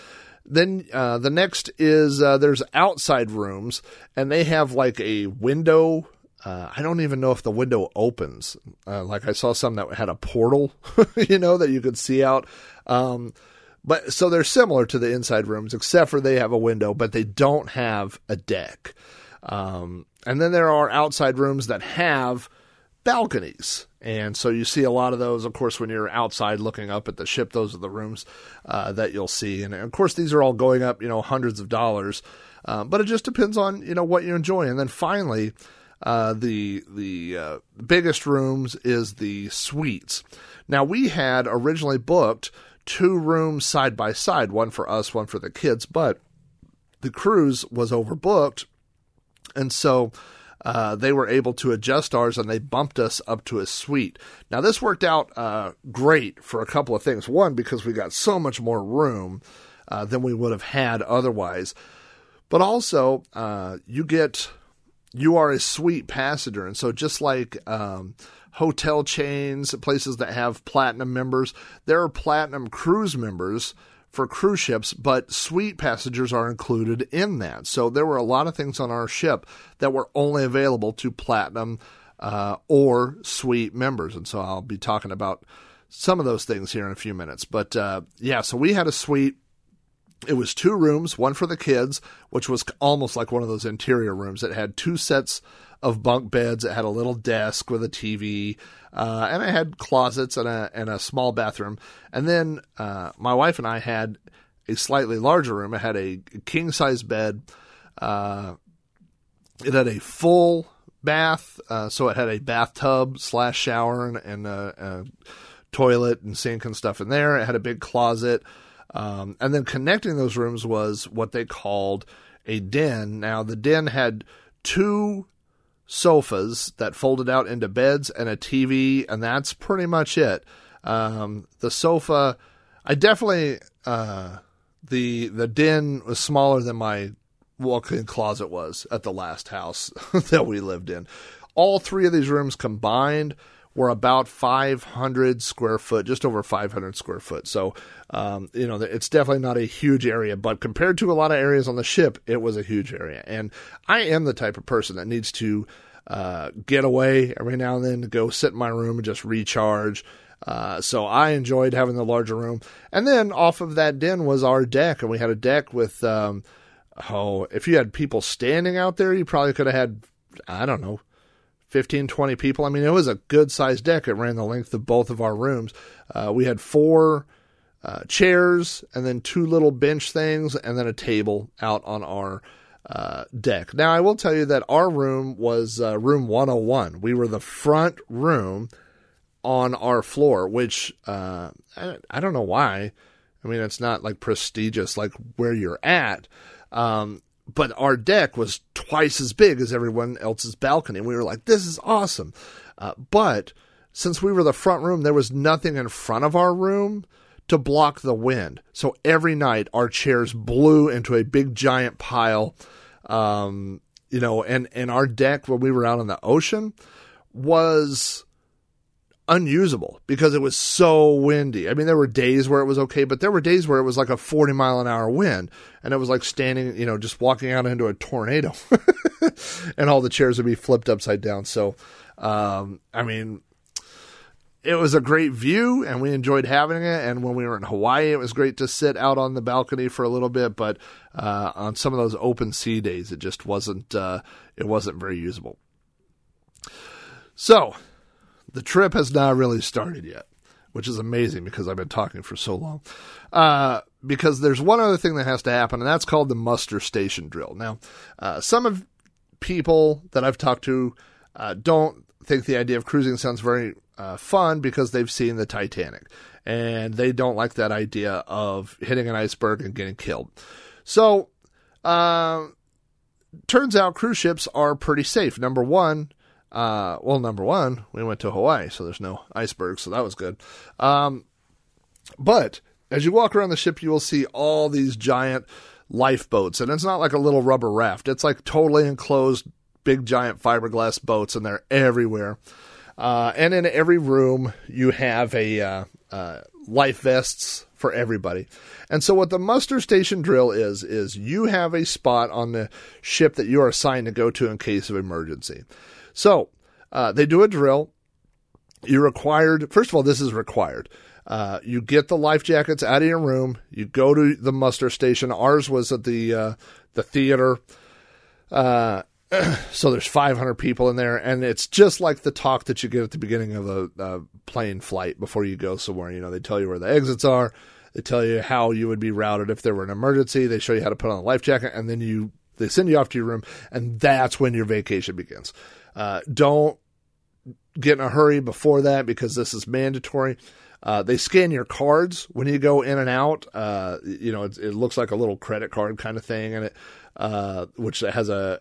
Then uh, the next is uh, there's outside rooms, and they have like a window. Uh, I don't even know if the window opens. Uh, like I saw some that had a portal, *laughs* you know, that you could see out. Um, but so they're similar to the inside rooms, except for they have a window, but they don't have a deck. Um, and then there are outside rooms that have balconies. And so you see a lot of those, of course, when you're outside looking up at the ship. Those are the rooms uh, that you'll see. And of course, these are all going up, you know, hundreds of dollars. Uh, but it just depends on you know what you enjoy. And then finally, uh, the the uh, biggest rooms is the suites. Now we had originally booked two rooms side by side, one for us, one for the kids, but the cruise was overbooked, and so uh, they were able to adjust ours and they bumped us up to a suite. Now, this worked out uh, great for a couple of things. One, because we got so much more room uh, than we would have had otherwise. But also, uh, you get, you are a suite passenger. And so, just like, um, hotel chains, places that have platinum members. There are platinum cruise members for cruise ships, but suite passengers are included in that. So there were a lot of things on our ship that were only available to platinum uh, or suite members. And so I'll be talking about some of those things here in a few minutes. But uh, yeah, so we had a suite. It was two rooms, one for the kids, which was almost like one of those interior rooms. It had two sets of bunk beds. It had a little desk with a TV, uh, and I had closets and a and a small bathroom. And then uh, my wife and I had a slightly larger room. It had a king size bed. Uh, it had a full bath, uh, so it had a bathtub slash shower and, and a, a, toilet and sink and stuff in there. It had a big closet. Um, and then connecting those rooms was what they called a den. Now, the den had two sofas that folded out into beds and a TV, and that's pretty much it. Um, the sofa, I definitely, uh, the the den was smaller than my walk-in closet was at the last house *laughs* that we lived in. All three of these rooms combined were about 500 square foot, just over 500 square foot. So, um, you know, it's definitely not a huge area, but compared to a lot of areas on the ship, it was a huge area. And I am the type of person that needs to uh, get away every now and then to go sit in my room and just recharge. Uh, so I enjoyed having the larger room. And then off of that den was our deck, and we had a deck with, um, oh, if you had people standing out there, you probably could have had, I don't know, 15, 20 people. I mean, it was a good sized deck. It ran the length of both of our rooms. Uh, we had four uh, chairs and then two little bench things and then a table out on our uh, deck. Now, I will tell you that our room was uh, room 101. We were the front room on our floor, which uh, I, I, don't know why. I mean, it's not like prestigious like where you're at. Um, but our deck was twice as big as everyone else's balcony. We were like, this is awesome. Uh, but since we were the front room, there was nothing in front of our room to block the wind. So every night our chairs blew into a big giant pile. Um, you know, and, and our deck when we were out on the ocean was unusable because it was so windy. I mean, there were days where it was okay, but there were days where it was like a 40 mile an hour wind and it was like standing, you know, just walking out into a tornado *laughs* and all the chairs would be flipped upside down. So, um, I mean, it was a great view and we enjoyed having it. And when we were in Hawaii, it was great to sit out on the balcony for a little bit. But uh, on some of those open sea days, it just wasn't uh, it wasn't very usable. So the trip has not really started yet, which is amazing because I've been talking for so long. Uh, because there's one other thing that has to happen, and that's called the muster station drill. Now, uh, some of people that I've talked to uh, don't think the idea of cruising sounds very uh, fun because they've seen the Titanic, and they don't like that idea of hitting an iceberg and getting killed. So, uh, turns out cruise ships are pretty safe. Number one, uh, well, number one, we went to Hawaii, so there's no icebergs, so that was good. Um, but as you walk around the ship, you will see all these giant lifeboats, and it's not like a little rubber raft. It's like totally enclosed, big giant fiberglass boats, and they're everywhere. Uh, and in every room, you have a uh, uh, life vests for everybody. And so, what the muster station drill is is you have a spot on the ship that you are assigned to go to in case of emergency. So uh, they do a drill. You're required, first of all, this is required. Uh, you get the life jackets out of your room. You go to the muster station. Ours was at the uh, the theater. Uh, *clears throat* so there's 500 people in there, and it's just like the talk that you get at the beginning of a, a plane flight before you go somewhere. You know, they tell you where the exits are. They tell you how you would be routed if there were an emergency. They show you how to put on a life jacket, and then you they send you off to your room, and that's when your vacation begins. Uh, don't get in a hurry before that because this is mandatory. Uh, they scan your cards when you go in and out. Uh, you know, it, it, looks like a little credit card kind of thing, and it uh, which has a,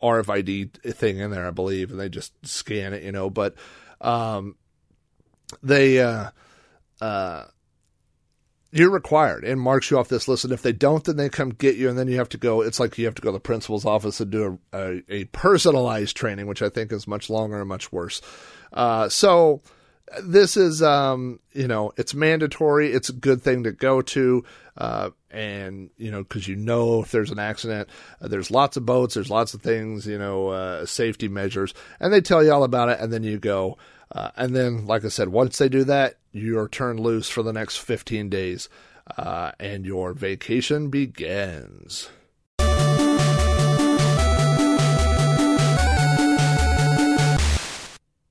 a, RFID thing in there, I believe, and they just scan it. You know, but um, they uh, uh, you're required and marks you off this list. And if they don't, then they come get you, and then you have to go. It's like you have to go to the principal's office and do a, a, a personalized training, which I think is much longer and much worse. Uh, so this is, um, you know, it's mandatory. It's a good thing to go to. Uh, and, you know, cause you know, if there's an accident, uh, there's lots of boats, there's lots of things, you know, uh, safety measures, and they tell you all about it. And then you go, uh, and then, like I said, once they do that, you're turned loose for the next 15 days, uh, and your vacation begins.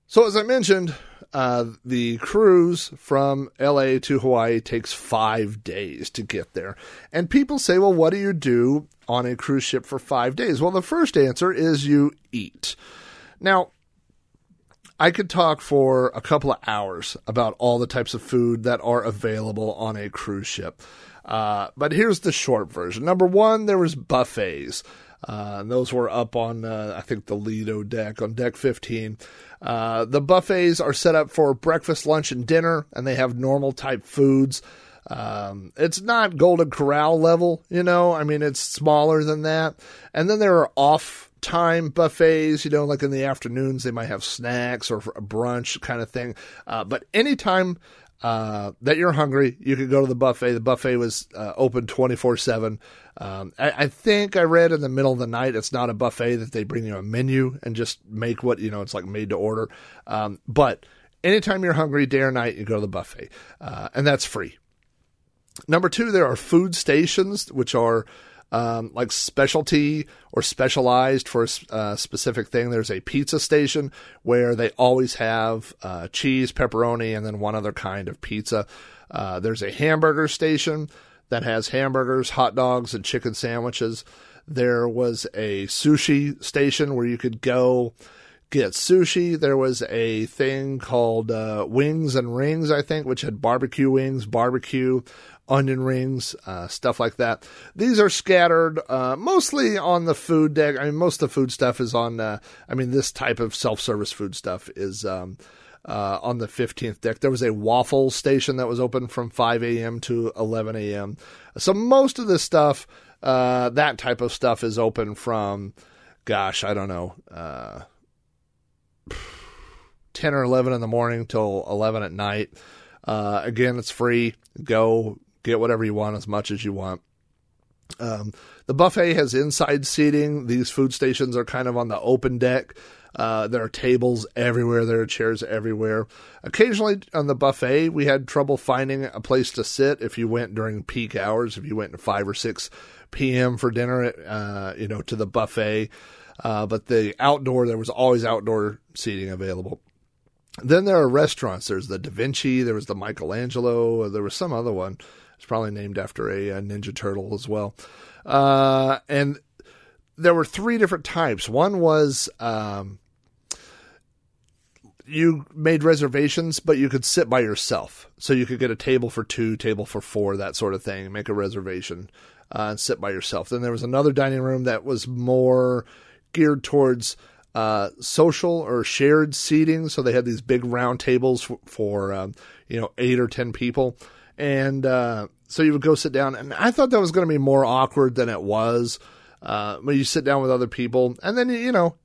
So, as I mentioned, uh, the cruise from LA to Hawaii takes five days to get there. And people say, well, what do you do on a cruise ship for five days? Well, the first answer is you eat. Now, I could talk for a couple of hours about all the types of food that are available on a cruise ship. Uh, but here's the short version. Number one, there was buffets. Uh, those were up on, uh, I think, the Lido deck on deck 15. Uh, the buffets are set up for breakfast, lunch, and dinner, and they have normal type foods. Um, it's not Golden Corral level, you know. I mean, it's smaller than that. And then there are off time buffets, you know, like in the afternoons, they might have snacks or a brunch kind of thing. Uh, but anytime uh, that you're hungry, you could go to the buffet. The buffet was uh, open 24 7. Um, I, I, think I read in the middle of the night it's not a buffet that they bring you a menu and just make what, you know, it's like made to order. Um, but anytime you're hungry, day or night, you go to the buffet. Uh, and that's free. Number two, there are food stations, which are um, like specialty or specialized for a uh, specific thing. There's a pizza station where they always have uh, cheese, pepperoni, and then one other kind of pizza. Uh, there's a hamburger station that has hamburgers, hot dogs, and chicken sandwiches. There was a sushi station where you could go get sushi. There was a thing called uh, Wings and Rings, I think, which had barbecue wings, barbecue, onion rings, uh, stuff like that. These are scattered uh, mostly on the food deck. I mean, most of the food stuff is on. Uh, I mean, this type of self-service food stuff is. Um, uh, on the 15th deck. There was a waffle station that was open from 5 a.m. to 11 a.m. So most of this stuff, uh, that type of stuff, is open from, gosh, I don't know, uh, 10 or 11 in the morning till 11 at night. Uh, again, it's free. Go get whatever you want as much as you want. Um, the buffet has inside seating. These food stations are kind of on the open deck. Uh, there are tables everywhere. There are chairs everywhere. Occasionally on the buffet, we had trouble finding a place to sit if you went during peak hours. If you went at five or six p.m. for dinner, uh, you know, to the buffet. Uh, but the outdoor, there was always outdoor seating available. Then there are restaurants. There's the Da Vinci. There was the Michelangelo. There was some other one. It's probably named after a, a Ninja Turtle as well. Uh, and there were three different types. One was um, you made reservations, but you could sit by yourself. So you could get a table for two, table for four, that sort of thing. Make a reservation uh, and sit by yourself. Then there was another dining room that was more geared towards uh, social or shared seating. So they had these big round tables for, for um, you know eight or ten people and uh, so you would go sit down, and I thought that was going to be more awkward than it was. Uh, when you sit down with other people, and then you know,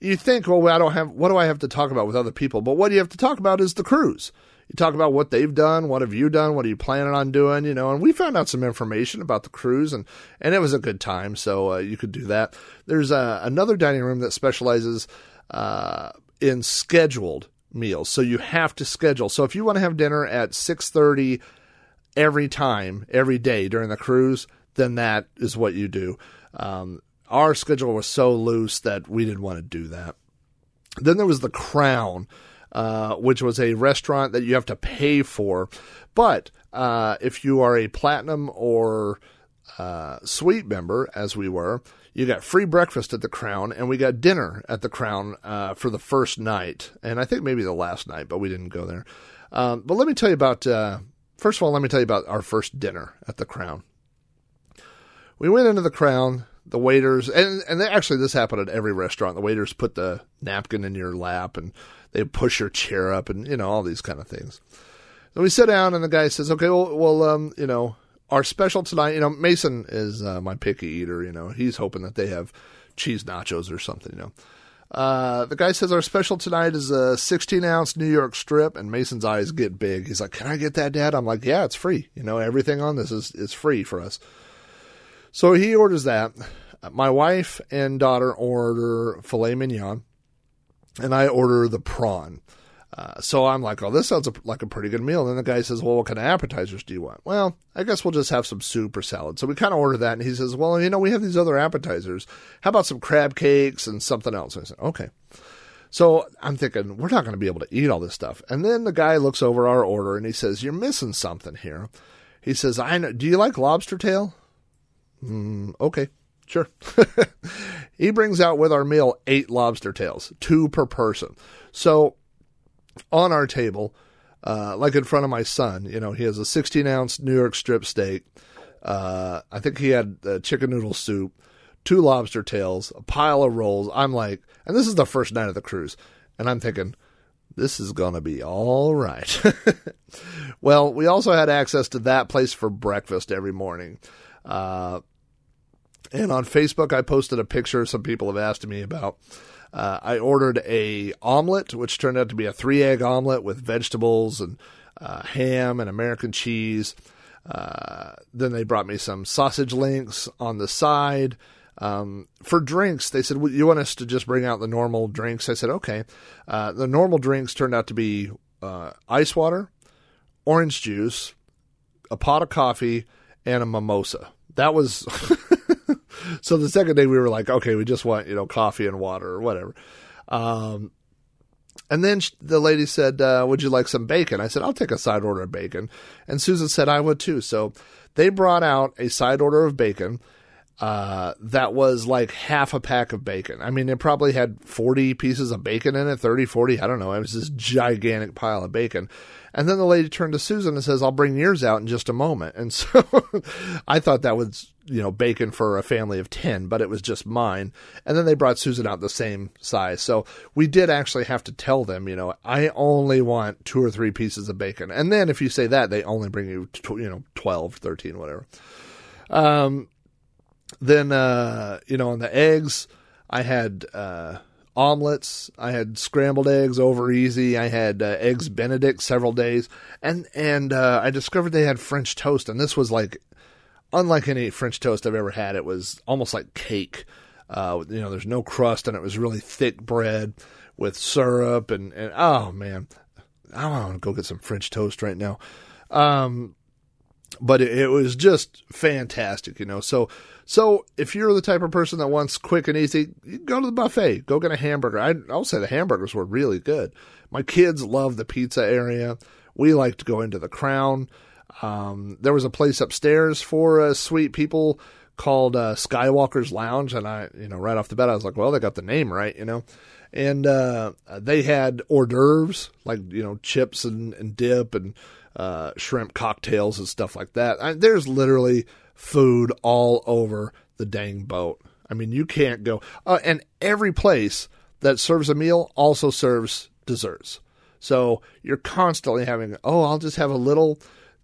you think, well, I don't have what do I have to talk about with other people? But what you have to talk about is the cruise. You talk about what they've done, what have you done, what are you planning on doing, you know. And we found out some information about the cruise, and and it was a good time. So uh, you could do that. There's uh, another dining room that specializes uh, in scheduled meals, so you have to schedule. So if you want to have dinner at six thirty every time, every day during the cruise, then that is what you do. Um, our schedule was so loose that we didn't want to do that. Then there was the Crown, uh, which was a restaurant that you have to pay for. But uh, if you are a platinum or uh, suite member, as we were, you got free breakfast at the Crown, and we got dinner at the Crown uh, for the first night, and I think maybe the last night, but we didn't go there. Um, but let me tell you about uh, First of all, let me tell you about our first dinner at the Crown. We went into the Crown. The waiters, and, and actually, this happened at every restaurant. The waiters put the napkin in your lap and they push your chair up and, you know, all these kind of things. So we sit down and the guy says, okay, well, well um, you know, our special tonight, you know, Mason is uh, my picky eater, you know, he's hoping that they have cheese nachos or something, you know. Uh, the guy says our special tonight is a 16 ounce New York strip, and Mason's eyes get big. He's like, "Can I get that, Dad?" I'm like, "Yeah, it's free. You know, everything on this is is free for us." So he orders that. My wife and daughter order filet mignon, and I order the prawn. Uh, so I'm like, oh, this sounds like a pretty good meal. And then the guy says, well, what kind of appetizers do you want? Well, I guess we'll just have some soup or salad. So we kind of order that. And he says, well, you know, we have these other appetizers. How about some crab cakes and something else? I said, okay. So I'm thinking, we're not going to be able to eat all this stuff. And then the guy looks over our order and he says, you're missing something here. He says, I know, do you like lobster tail? Mm, okay. Sure. *laughs* he brings out with our meal eight lobster tails, two per person. So on our table, uh, like in front of my son. You know, he has a 16 ounce New York strip steak. Uh, I think he had uh, chicken noodle soup, two lobster tails, a pile of rolls. I'm like, and this is the first night of the cruise, and I'm thinking, this is going to be all right. *laughs* well, we also had access to that place for breakfast every morning. Uh, and on Facebook, I posted a picture some people have asked me about. Uh, I ordered a omelet, which turned out to be a three egg omelet with vegetables and uh, ham and American cheese. Uh, then they brought me some sausage links on the side. Um, for drinks, they said, well, You want us to just bring out the normal drinks? I said, Okay. Uh, the normal drinks turned out to be uh, ice water, orange juice, a pot of coffee, and a mimosa. That was. *laughs* so the second day we were like, okay, we just want, you know, coffee and water or whatever. Um, and then the lady said, uh, Would you like some bacon? I said, I'll take a side order of bacon. And Susan said, I would too. So they brought out a side order of bacon uh, that was like half a pack of bacon. I mean, it probably had 40 pieces of bacon in it, 30, 40, I don't know. It was this gigantic pile of bacon. And then the lady turned to Susan and says, I'll bring yours out in just a moment. And so *laughs* I thought that was, you know, bacon for a family of 10, but it was just mine. And then they brought Susan out the same size. So we did actually have to tell them, you know, I only want two or three pieces of bacon. And then if you say that, they only bring you, you know, 12, 13, whatever. Um, then uh, you know on the eggs i had uh, omelets. I had scrambled eggs over easy. I had uh, eggs benedict several days. And and uh, i discovered they had french toast. And this was like unlike any french toast i've ever had it was almost like cake. Uh, you know there's no crust and it was really thick bread with syrup and, and oh man. I want to go get some french toast right now. Um, but it, was just fantastic, you know. So, so if you're the type of person that wants quick and easy, go to the buffet, go get a hamburger. I, I'll say the hamburgers were really good. My kids love the pizza area. We like to go into the Crown. Um, there was a place upstairs for uh, suite people called uh, Skywalker's Lounge, and I, you know, right off the bat, I was like, well, they got the name right, you know. And uh, they had hors d'oeuvres like you know chips and, and dip and uh, shrimp cocktails and stuff like that. I, there's literally food all over the dang boat. I mean, you can't go. Uh, and every place that serves a meal also serves desserts. So you're constantly having, oh, I'll just have a little,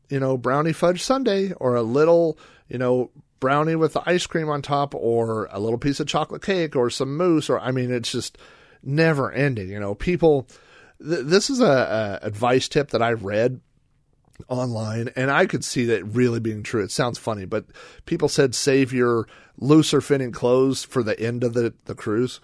you know, brownie fudge sundae or a little, you know, brownie with the ice cream on top or a little piece of chocolate cake or some mousse or, I mean, it's just never ending. You know, people, th- this is a, a advice tip that I read online and I could see that really being true. It sounds funny, but people said save your looser fitting clothes for the end of the, the cruise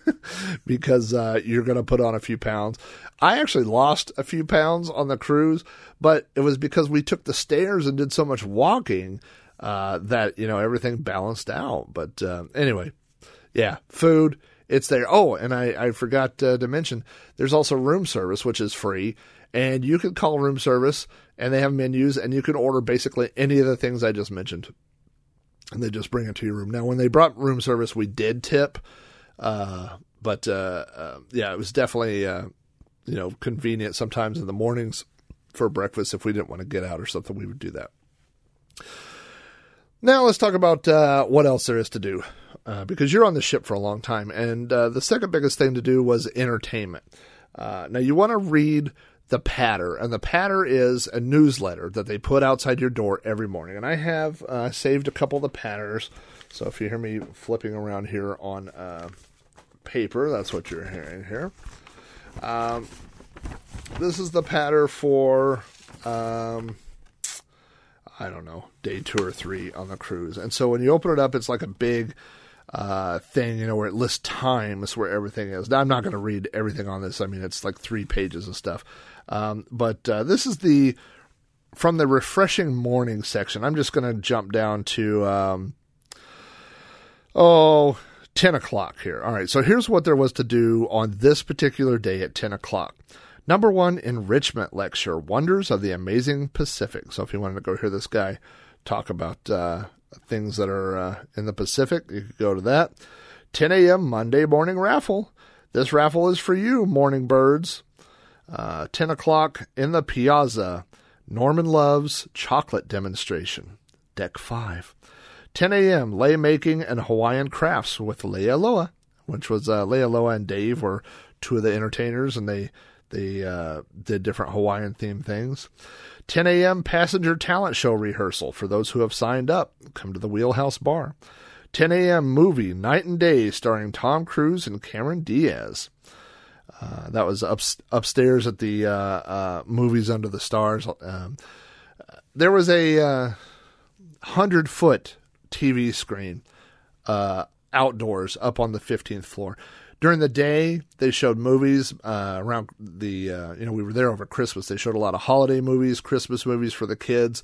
*laughs* because uh, you're going to put on a few pounds. I actually lost a few pounds on the cruise, but it was because we took the stairs and did so much walking uh, that, you know, everything balanced out. But uh, anyway, yeah, food. It's there. Oh, and I, I forgot uh, to mention there's also room service, which is free and you can call room service and they have menus and you can order basically any of the things I just mentioned. And they just bring it to your room. Now, when they brought room service, we did tip, uh, but uh, uh, yeah, it was definitely uh, you know convenient sometimes in the mornings for breakfast if we didn't want to get out or something. We would do that. Now let's talk about uh, what else there is to do, uh, because you're on the ship for a long time, and the second biggest thing to do was entertainment. now you want to read the Patter, and the Patter is a newsletter that they put outside your door every morning. And I have uh, saved a couple of the Patters, so if you hear me flipping around here on uh, paper, that's what you're hearing here. Um, this is the Patter for, um, I don't know, day two or three on the cruise. And so when you open it up, it's like a big uh, thing, you know, where it lists times where everything is. Now, I'm not going to read everything on this. I mean, it's like three pages of stuff. Um, but uh, this is the from the refreshing morning section. I'm just going to jump down to um, oh 10 o'clock here. All right, so here's what there was to do on this particular day at 10 o'clock. Number one, enrichment lecture, Wonders of the Amazing Pacific. So if you wanted to go hear this guy talk about uh, things that are uh, in the Pacific, you could go to that. 10 a.m. Monday morning raffle. This raffle is for you, morning birds. Uh, 10 o'clock in the Piazza, Norman Love's chocolate demonstration, deck 5. 10 a.m. lei making and Hawaiian crafts with Leia Loa, which was uh, Leia Loa and Dave were two of the entertainers, and they They uh, did different Hawaiian themed things. 10 a.m. passenger talent show rehearsal for those who have signed up. Come to the Wheelhouse Bar. 10 a.m. movie Knight and Day starring Tom Cruise and Cameron Diaz. Uh, that was up, upstairs at the uh, uh, Movies Under the Stars. Um, there was a uh, hundred foot TV screen uh, outdoors up on the 15th floor. During the day, they showed movies around the, you know, we were there over Christmas. They showed a lot of holiday movies, Christmas movies for the kids.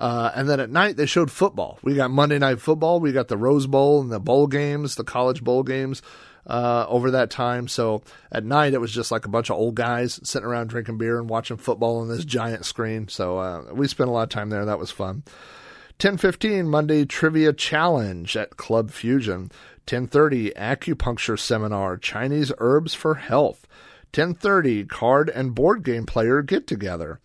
Uh, and then at night, they showed football. We got Monday Night Football, we got the Rose Bowl and the bowl games, the college bowl games uh, over that time. So at night, it was just like a bunch of old guys sitting around drinking beer and watching football on this giant screen. So uh, we spent a lot of time there. That was fun. 10:15 Monday Trivia Challenge at Club Fusion. 10:30 Acupuncture Seminar Chinese Herbs for Health. 10:30 Card and Board Game Player Get Together.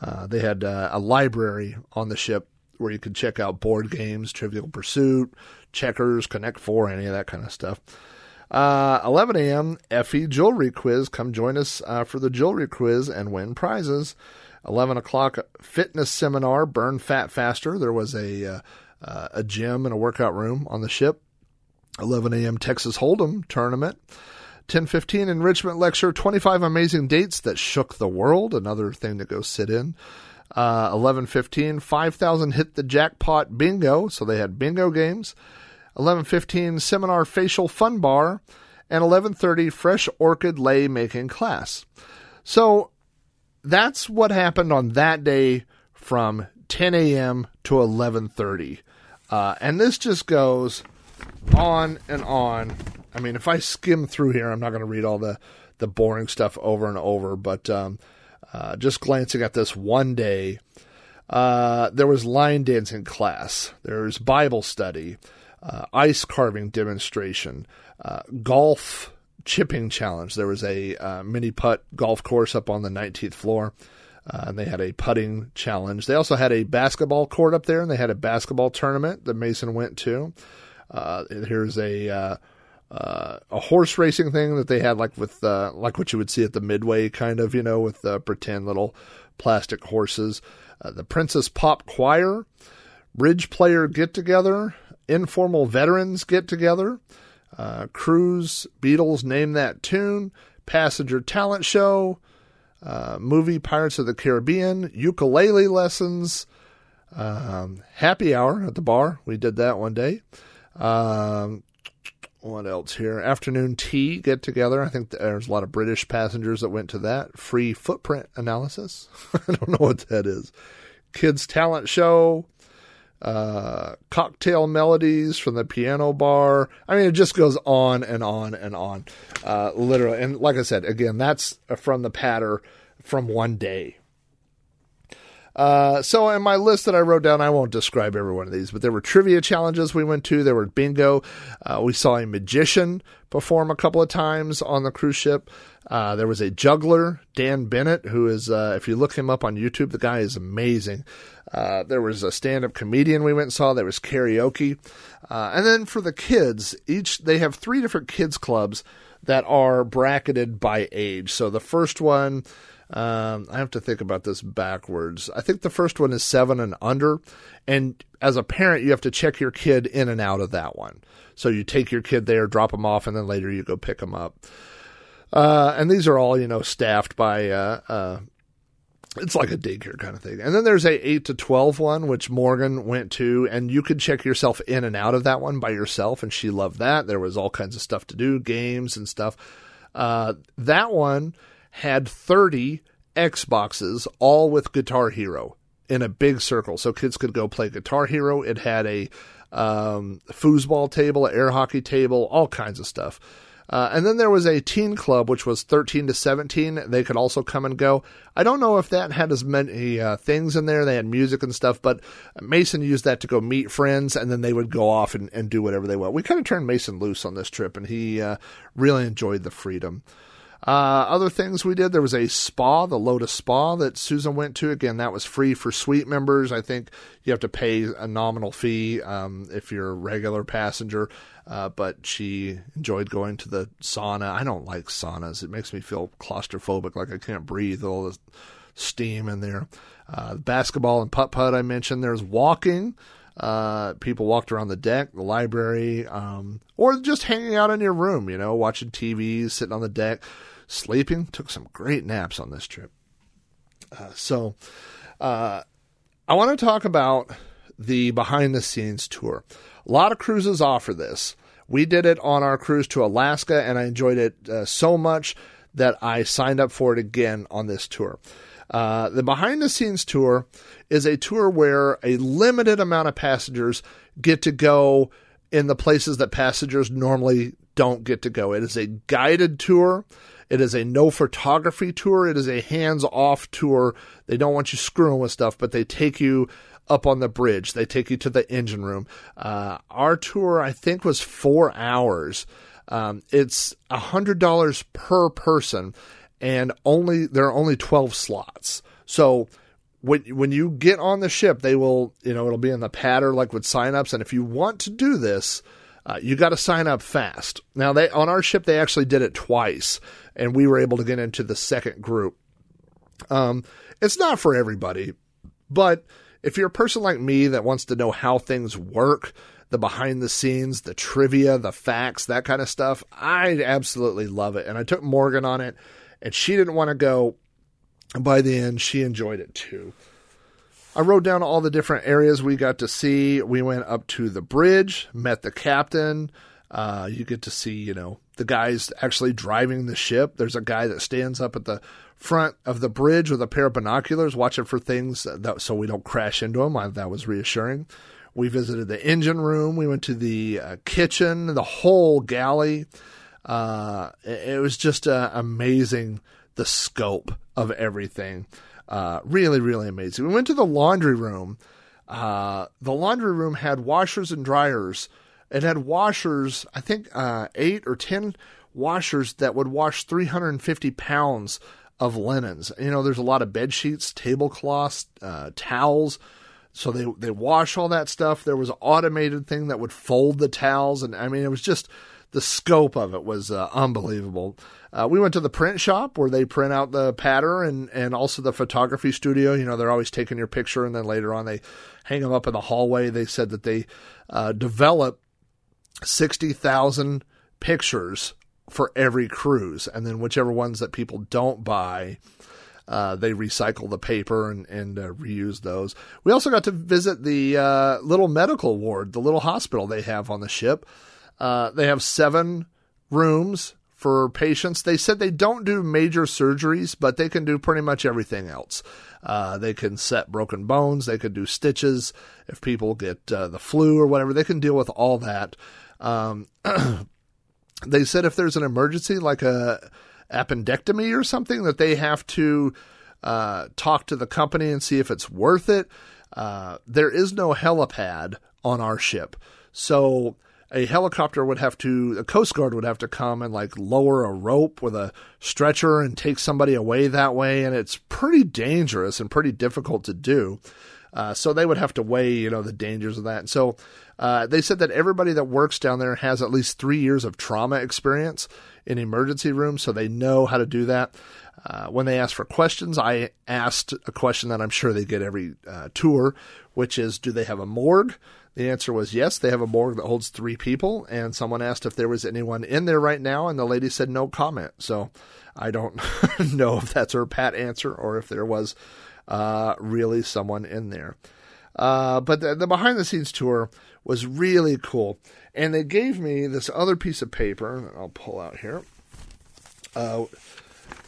Uh, they had uh, a library on the ship where you could check out board games, Trivial Pursuit, Checkers, Connect Four, any of that kind of stuff. Uh, 11 a.m. Effy Jewelry Quiz. Come join us uh, for the jewelry quiz and win prizes. 11 o'clock fitness seminar, Burn Fat Faster. There was a uh, uh a gym and a workout room on the ship. 11 a.m. Texas Hold'em tournament. 10:15 enrichment lecture, 25 amazing dates that shook the world. Another thing to go sit in. Uh, 11:15 5000 hit the jackpot bingo. So they had bingo games. 11:15 seminar facial fun bar, and 11:30 fresh orchid lei making class. So that's what happened on that day from 10 a.m. to 11:30, uh, and this just goes on and on. I mean, if I skim through here, I'm not going to read all the the boring stuff over and over, but um, uh, just glancing at this one day, uh, there was line dancing class, there's Bible study, uh, ice carving demonstration, uh, golf chipping challenge. There was a uh, mini putt golf course up on the 19th floor. Uh, and they had a putting challenge. They also had a basketball court up there, and they had a basketball tournament that Mason went to. Uh, here's a uh, uh, a horse racing thing that they had, like with uh, like what you would see at the Midway, kind of, you know, with uh, pretend little plastic horses. the Princess Pop Choir, bridge player get together, informal veterans get together, uh, cruise, Beatles name that tune, passenger talent show, uh, movie Pirates of the Caribbean, ukulele lessons, um, happy hour at the bar. We did that one day. Um, what else here? Afternoon tea get together. I think there's a lot of British passengers that went to that. Free footprint analysis. *laughs* I don't know what that is. Kids talent show uh, cocktail melodies from the piano bar. I mean, it just goes on and on and on, uh, literally. And like I said, again, that's from the patter from one day. Uh, so in my list that I wrote down, I won't describe every one of these, but there were trivia challenges we went to. There were bingo. Uh, we saw a magician perform a couple of times on the cruise ship. Uh, there was a juggler, Dan Bennett, who is, uh, if you look him up on YouTube, the guy is amazing. Uh, there was a stand-up comedian we went and saw. There was karaoke, uh, and then for the kids, each they have three different kids clubs that are bracketed by age. So the first one, um, I have to think about this backwards. I think the first one is seven and under, and as a parent, you have to check your kid in and out of that one. So you take your kid there, drop them off, and then later you go pick them up. Uh, and these are all, you know, staffed by uh, uh, it's like a daycare kind of thing. And then there's a 8 to 12 one, which Morgan went to, and you could check yourself in and out of that one by yourself, and she loved that. There was all kinds of stuff to do, games and stuff. Uh, that one had 30 Xboxes, all with Guitar Hero in a big circle, so kids could go play Guitar Hero. It had a um, foosball table, air hockey table, all kinds of stuff. Uh, and then there was a teen club, which was 13 to 17. They could also come and go. I don't know if that had as many uh, things in there. They had music and stuff, but Mason used that to go meet friends, and then they would go off and, and do whatever they want. We kind of turned Mason loose on this trip, and he uh, really enjoyed the freedom. Uh, other things we did, there was a spa, the Lotus Spa that Susan went to. Again, that was free for suite members. I think you have to pay a nominal fee um, if you're a regular passenger. Uh, but she enjoyed going to the sauna. I don't like saunas. It makes me feel claustrophobic, like I can't breathe, all the steam in there. Uh, basketball and putt putt, I mentioned. There's walking. Uh, people walked around the deck, the library, um, or just hanging out in your room, you know, watching TV, sitting on the deck, sleeping. Took some great naps on this trip. Uh, so, uh, I want to talk about the behind the scenes tour. A lot of cruises offer this. We did it on our cruise to Alaska, and I enjoyed it uh, so much that I signed up for it again on this tour. Uh, the behind the scenes tour is a tour where a limited amount of passengers get to go in the places that passengers normally don't get to go. It is a guided tour. It is a no photography tour. It is a hands off tour. They don't want you screwing with stuff, but they take you up on the bridge. They take you to the engine room. Uh, our tour, I think, was four hours. Um, it's a hundred dollars per person, and only there are only twelve slots. So when when you get on the ship, they will you know it'll be in the patter like with signups, and if you want to do this. Uh, you got to sign up fast. Now, they on our ship they actually did it twice, and we were able to get into the second group. Um, it's not for everybody, but if you're a person like me that wants to know how things work, the behind the scenes, the trivia, the facts, that kind of stuff, I absolutely love it. And I took Morgan on it, and she didn't want to go. By the end, she enjoyed it too. I wrote down all the different areas we got to see. We went up to the bridge, met the captain. Uh, you get to see, you know, the guys actually driving the ship. There's a guy that stands up at the front of the bridge with a pair of binoculars, watching for things that, so we don't crash into them. I, that was reassuring. We visited the engine room. We went to the uh, kitchen, the whole galley. Uh, it, it, was just uh, amazing the scope of everything. Uh, really, really amazing. We went to the laundry room. Uh, the laundry room had washers and dryers. It had washers, I think uh, eight or ten washers that would wash 350 pounds of linens. You know, there's a lot of bed sheets, tablecloths, uh, towels. So they they wash all that stuff. There was an automated thing that would fold the towels, and I mean, it was just the scope of it was uh, unbelievable. Uh, we went to the print shop where they print out the patter and, and also the photography studio. You know, they're always taking your picture and then later on they hang them up in the hallway. They said that they uh, develop 60,000 pictures for every cruise. And then whichever ones that people don't buy, uh, they recycle the paper and, and uh, reuse those. We also got to visit the uh, little medical ward, the little hospital they have on the ship. Uh, they have seven rooms for patients. They said they don't do major surgeries, but they can do pretty much everything else. Uh, they can set broken bones. They could do stitches. If people get uh, the flu or whatever, they can deal with all that. Um, *clears throat* they said if there's an emergency like a appendectomy or something that they have to uh, talk to the company and see if it's worth it. Uh, there is no helipad on our ship, so a helicopter would have to, a Coast Guard would have to come and like lower a rope with a stretcher and take somebody away that way, and it's pretty dangerous and pretty difficult to do. Uh, so they would have to weigh, you know, the dangers of that. And so uh, they said that everybody that works down there has at least three years of trauma experience in emergency rooms, so they know how to do that. Uh, when they asked for questions, I asked a question that I'm sure they get every uh, tour, which is, do they have a morgue? The answer was yes, they have a morgue that holds three people. And someone asked if there was anyone in there right now, and the lady said no comment. So I don't *laughs* know if that's her pat answer or if there was uh, really someone in there. Uh, but the, the behind the scenes tour was really cool. And they gave me this other piece of paper I'll pull out here, uh,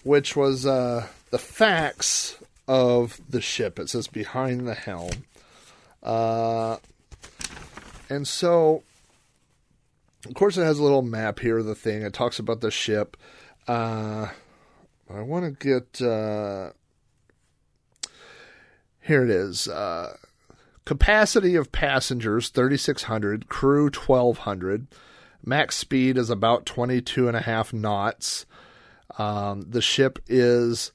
which was uh, the facts of the ship. It says behind the helm. Uh, and so, of course, it has a little map here of the thing. It talks about the ship. Uh, I want to get. Here it is. Uh, capacity of passengers 3,600, crew 1,200. Max speed is about 22 and a half knots. Um, the ship is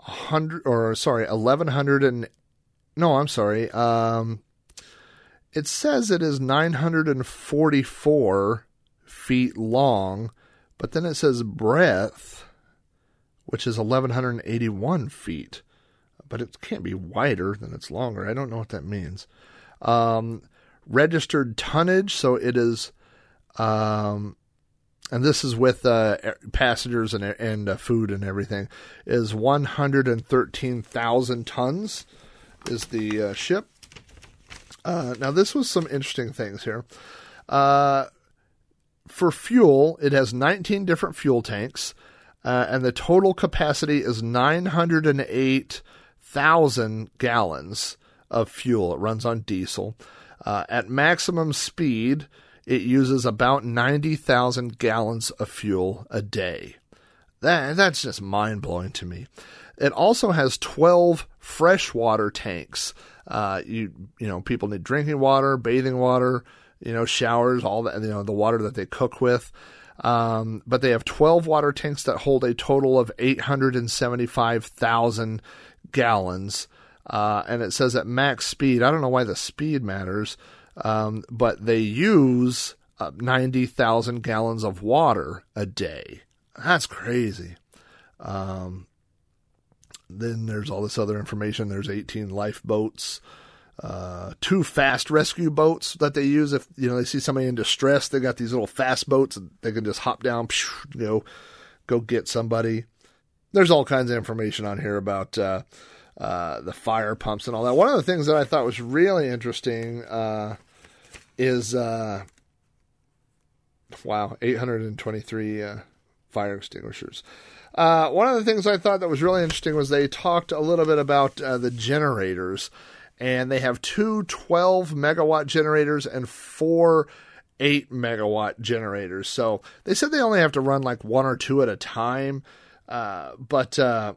hundred, or sorry, eleven hundred and no, I'm sorry. Um, it says it is nine hundred and forty-four feet long, but then it says breadth, which is eleven hundred and eighty-one feet. But it can't be wider than it's longer. I don't know what that means. Um, registered tonnage, so it is um, and this is with uh, passengers and and uh, food and everything, is 113,000 tons. Is the uh, ship? Uh, now this was some interesting things here. Uh, for fuel, it has 19 different fuel tanks, uh, and the total capacity is 908,000 gallons of fuel. It runs on diesel. at maximum speed, it uses about 90,000 gallons of fuel a day. That, that's just mind blowing to me. It also has 12 freshwater tanks. Uh, you you know people need drinking water, bathing water, you know showers, all that you know the water that they cook with. Um, but they have 12 water tanks that hold a total of 875,000 gallons. Uh, and it says at max speed. I don't know why the speed matters, um, but they use uh, 90,000 gallons of water a day. That's crazy. Um, then there's all this other information. There's 18 lifeboats, uh, two fast rescue boats that they use if you know they see somebody in distress. They got these little fast boats they can just hop down, you know, go get somebody. There's all kinds of information on here about uh, uh, the fire pumps and all that. One of the things that I thought was really interesting uh, is uh, wow, 823 uh, fire extinguishers. Uh, one of the things I thought that was really interesting was they talked a little bit about the generators, and they have two 12 megawatt generators and four 8 megawatt generators. So they said they only have to run like one or two at a time. Uh, but uh,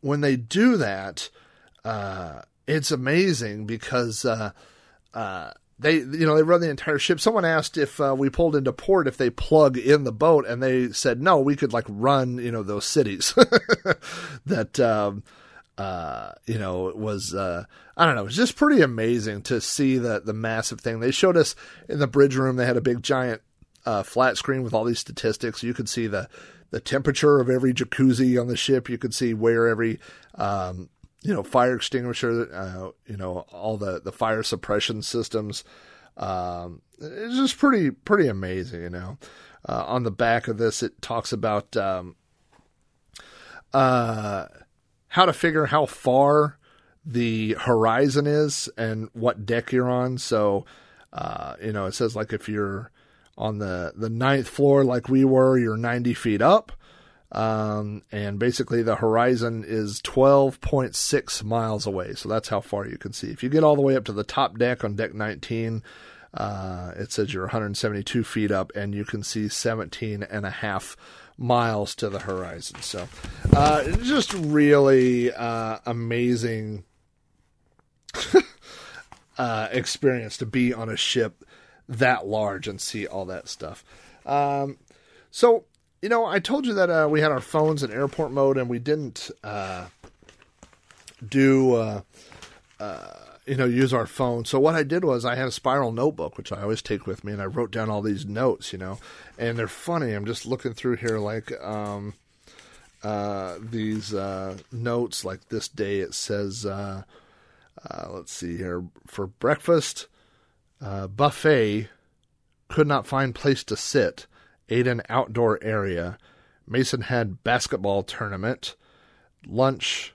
when they do that, uh, it's amazing because uh, uh, they you know they run the entire ship. Someone asked if we pulled into port if they plug in the boat, and they said no, we could like run you know those cities *laughs* that. Um, uh, you know, it was uh, I don't know, it was just pretty amazing to see the the massive thing. They showed us in the bridge room. They had a big giant uh, flat screen with all these statistics. You could see the the temperature of every jacuzzi on the ship. You could see where every um, you know fire extinguisher, uh, you know all the the fire suppression systems. Um, it's just pretty pretty amazing, you know. Uh, on the back of this, it talks about um, uh, how to figure how far the horizon is and what deck you're on. So, uh, you know, it says like if you're on the the ninth floor, like we were, you're 90 feet up. Um, and basically the horizon is 12.6 miles away. So that's how far you can see. If you get all the way up to the top deck on deck 19, uh, it says you're 172 feet up and you can see 17 and a half miles to the horizon. So, uh, just really, uh, amazing, *laughs* uh, experience to be on a ship that large and see all that stuff. Um, so you know, I told you that uh, we had our phones in airport mode and we didn't uh, do, uh, uh, you know, use our phone. So what I did was I had a spiral notebook, which I always take with me, and I wrote down all these notes, you know, and they're funny. I'm just looking through here, like um, uh, these uh, notes, like this day it says, let's see here, for breakfast, buffet, could not find place to sit ate an outdoor area. Mason had basketball tournament, lunch,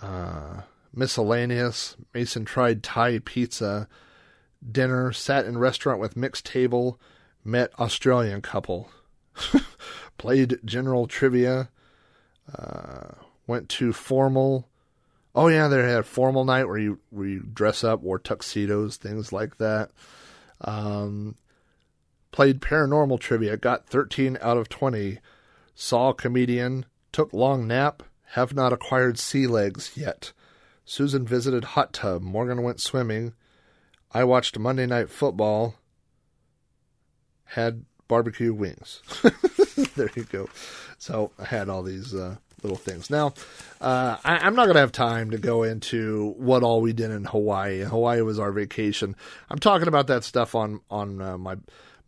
uh, miscellaneous. Mason tried Thai pizza, dinner, sat in restaurant with mixed table, met Australian couple, *laughs* played general trivia, uh, went to formal. Oh yeah, they had a formal night where you where you dress up, wore tuxedos, things like that. Um, played paranormal trivia, got 13 out of 20, saw a comedian, took long nap, have not acquired sea legs yet. Susan visited hot tub, Morgan went swimming. I watched Monday night football, had barbecue wings. *laughs* there you go. So I had all these uh, little things. Now, uh, I, I'm not going to have time to go into what all we did in Hawaii. Hawaii was our vacation. I'm talking about that stuff on on uh, my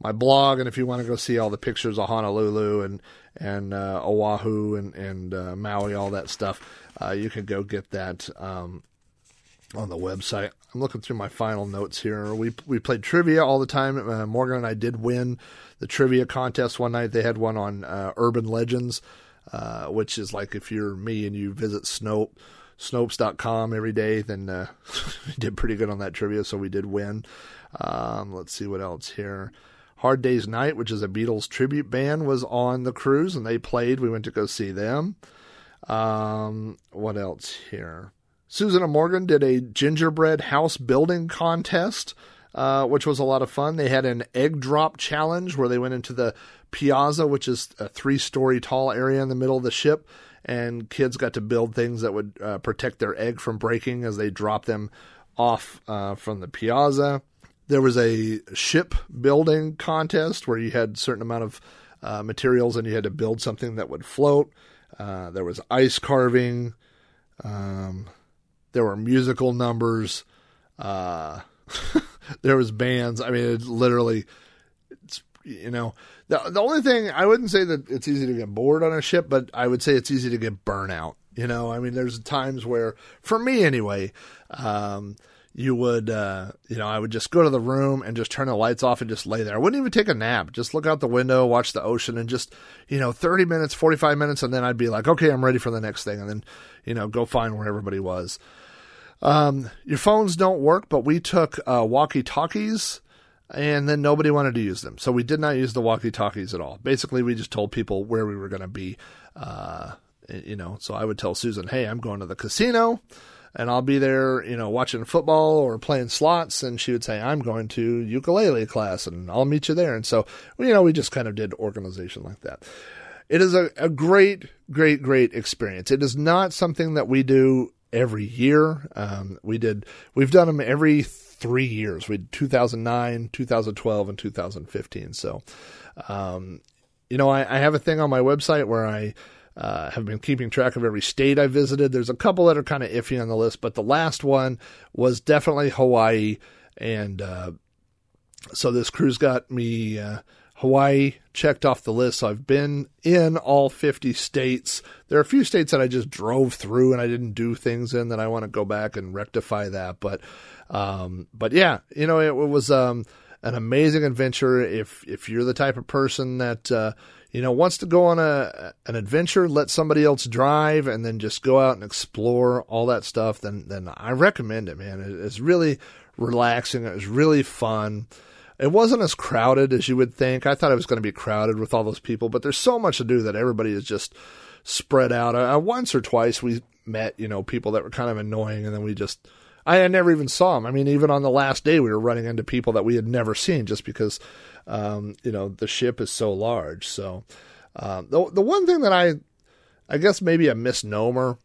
my blog, and if you want to go see all the pictures of Honolulu and and uh, Oahu and and uh, Maui, all that stuff, uh, you can go get that. Um, on the website. I'm looking through my final notes here. We we played trivia all the time. Uh, Morgan and I did win the trivia contest one night. They had one on uh, urban legends, uh, which is like if you're me and you visit Snope, Snopes.com every day, then uh, *laughs* we did pretty good on that trivia. So we did win. Um, let's see what else here. Hard Day's Night, which is a Beatles tribute band, was on the cruise and they played. We went to go see them. Um, what else here? Susan Morgan did a gingerbread house building contest, uh, which was a lot of fun. They had an egg drop challenge where they went into the piazza, which is a three story tall area in the middle of the ship, and kids got to build things that would uh, protect their egg from breaking as they drop them off uh, from the piazza. There was a ship building contest where you had a certain amount of uh, materials and you had to build something that would float. Uh, there was ice carving. Um, there were musical numbers. Uh, *laughs* there was bands. I mean, it literally, you know, the the only thing I wouldn't say that it's easy to get bored on a ship, but I would say it's easy to get burnout. You know, I mean, there's times where, for me anyway, um, you would, uh, you know, I would just go to the room and just turn the lights off and just lay there. I wouldn't even take a nap. Just look out the window, watch the ocean, and just, you know, 30 minutes, 45 minutes, and then I'd be like, okay, I'm ready for the next thing. And then, you know, go find where everybody was. Um, your phones don't work, but we took uh, walkie talkies and then nobody wanted to use them. So we did not use the walkie talkies at all. Basically, we just told people where we were going to be. Uh, you know, so I would tell Susan, hey, I'm going to the casino and I'll be there, you know, watching football or playing slots. And she would say, I'm going to ukulele class and I'll meet you there. And so, you know, we just kind of did organization like that. It is a, a great, great, great experience. It is not something that we do every year. Um, we did, we've done them every three years. We did 2009, 2012, and 2015. So, um, you know, I, I, have a thing on my website where I uh, have been keeping track of every state I visited. There's a couple that are kind of iffy on the list, but the last one was definitely Hawaii. And uh, so this cruise got me uh, Hawaii checked off the list. So I've been in all 50 states. There are a few states that I just drove through and I didn't do things in that I want to go back and rectify that. But, um, but yeah, you know, it, it was, um, an amazing adventure. If, if you're the type of person that, uh, you know, wants to go on a, an adventure, let somebody else drive and then just go out and explore all that stuff, then, then I recommend it, man. It, it's really relaxing. It was really fun. It wasn't as crowded as you would think. I thought it was going to be crowded with all those people, but there's so much to do that everybody is just spread out. Uh, once or twice we met, you know, people that were kind of annoying, and then we just, I never even saw them. I mean, even on the last day, we were running into people that we had never seen just because, um, you know, the ship is so large. So, um, the the one thing that I, I guess maybe a misnomer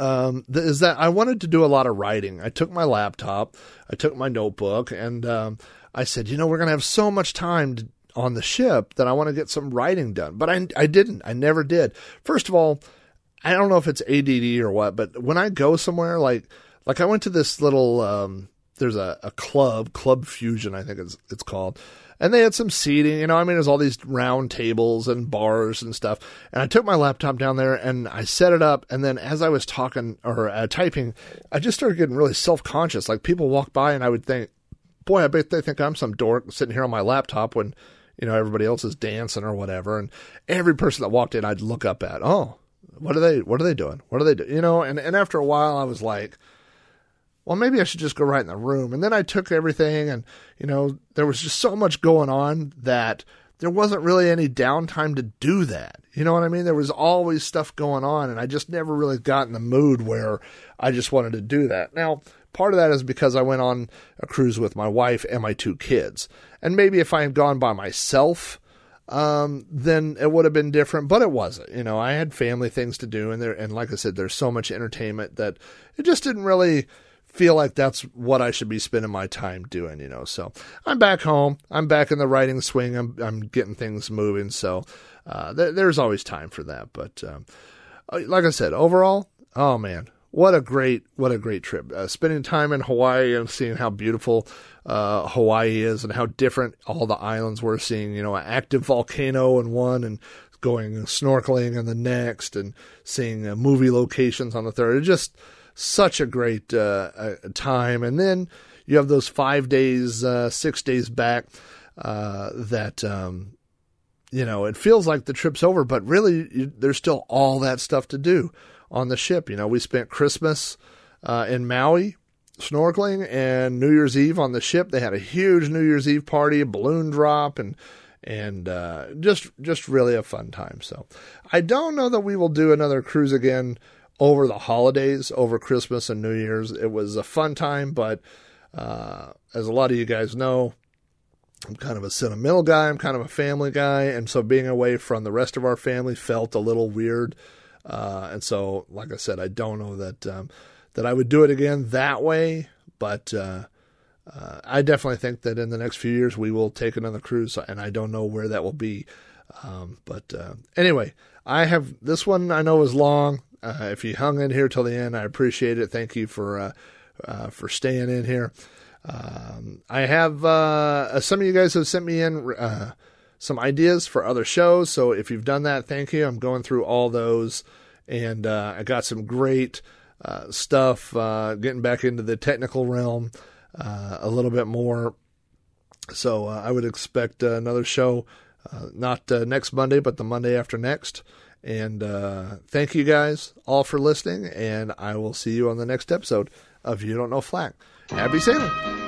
um, is that I wanted to do a lot of writing. I took my laptop, I took my notebook, and um, I said, you know, we're going to have so much time to, on the ship that I want to get some writing done. But I, I didn't. I never did. First of all, I don't know if it's ADD or what, but when I go somewhere, like like I went to this little, um, there's a, a club, Club Fusion, I think it's it's called and they had some seating. You know, I mean, there's all these round tables and bars and stuff. And I took my laptop down there and I set it up. And then as I was talking or uh, typing, I just started getting really self conscious. Like people walk by and I would think, boy, I bet they think I'm some dork sitting here on my laptop when you know everybody else is dancing or whatever. And every person that walked in, I'd look up at, oh, what are they? What are they doing? What are they doing? You know, and and after a while, I was like well, maybe I should just go right in the room. And then I took everything, and, you know, there was just so much going on that there wasn't really any downtime to do that. You know what I mean? There was always stuff going on, and I just never really got in the mood where I just wanted to do that. Now, part of that is because I went on a cruise with my wife and my two kids. And maybe if I had gone by myself, um, then it would have been different, but it wasn't. You know, I had family things to do, and there, and like I said, there's so much entertainment that it just didn't really feel like that's what I should be spending my time doing, you know. So I'm back home. I'm back in the writing swing. I'm I'm getting things moving. So uh, th- there's always time for that. But um, uh, like I said, overall, oh man, what a great what a great trip. Uh, spending time in Hawaii and seeing how beautiful uh, Hawaii is and how different all the islands were. Seeing you know an active volcano in one and going snorkeling in the next, and seeing uh, movie locations on the third. It just such a great uh, time. And then you have those five days, uh, six days back uh, that, um, you know, it feels like the trip's over, but really you, there's still all that stuff to do on the ship. You know, we spent Christmas uh, in Maui snorkeling and New Year's Eve on the ship. They had a huge New Year's Eve party, balloon drop, and and uh, just just really a fun time. So I don't know that we will do another cruise again over the holidays, over Christmas and New Year's. It was a fun time, but uh, as a lot of you guys know, I'm kind of a sentimental guy. I'm kind of a family guy, and so being away from the rest of our family felt a little weird. Uh, and so, like I said, I don't know that um, that I would do it again that way, but uh, uh, I definitely think that in the next few years we will take another cruise, and I don't know where that will be. Um, but uh, anyway, I have this one. I know is long. Uh, if you hung in here till the end, I appreciate it. Thank you for uh, uh, for staying in here. Um, I have uh, some of you guys have sent me in uh, some ideas for other shows. So if you've done that, thank you. I'm going through all those, and uh, I got some great stuff. getting back into the technical realm a little bit more. So I would expect another show, not next Monday, but the Monday after next. And uh, thank you guys all for listening, and I will see you on the next episode of You Don't Know Flack. Happy sailing!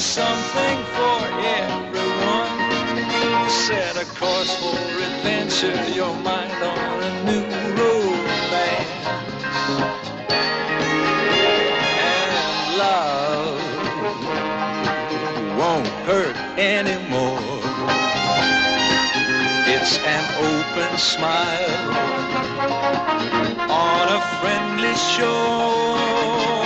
Is something for everyone. Set a course for adventure, your mind on a new romance. And love won't hurt anymore. It's an open smile on a friendly shore.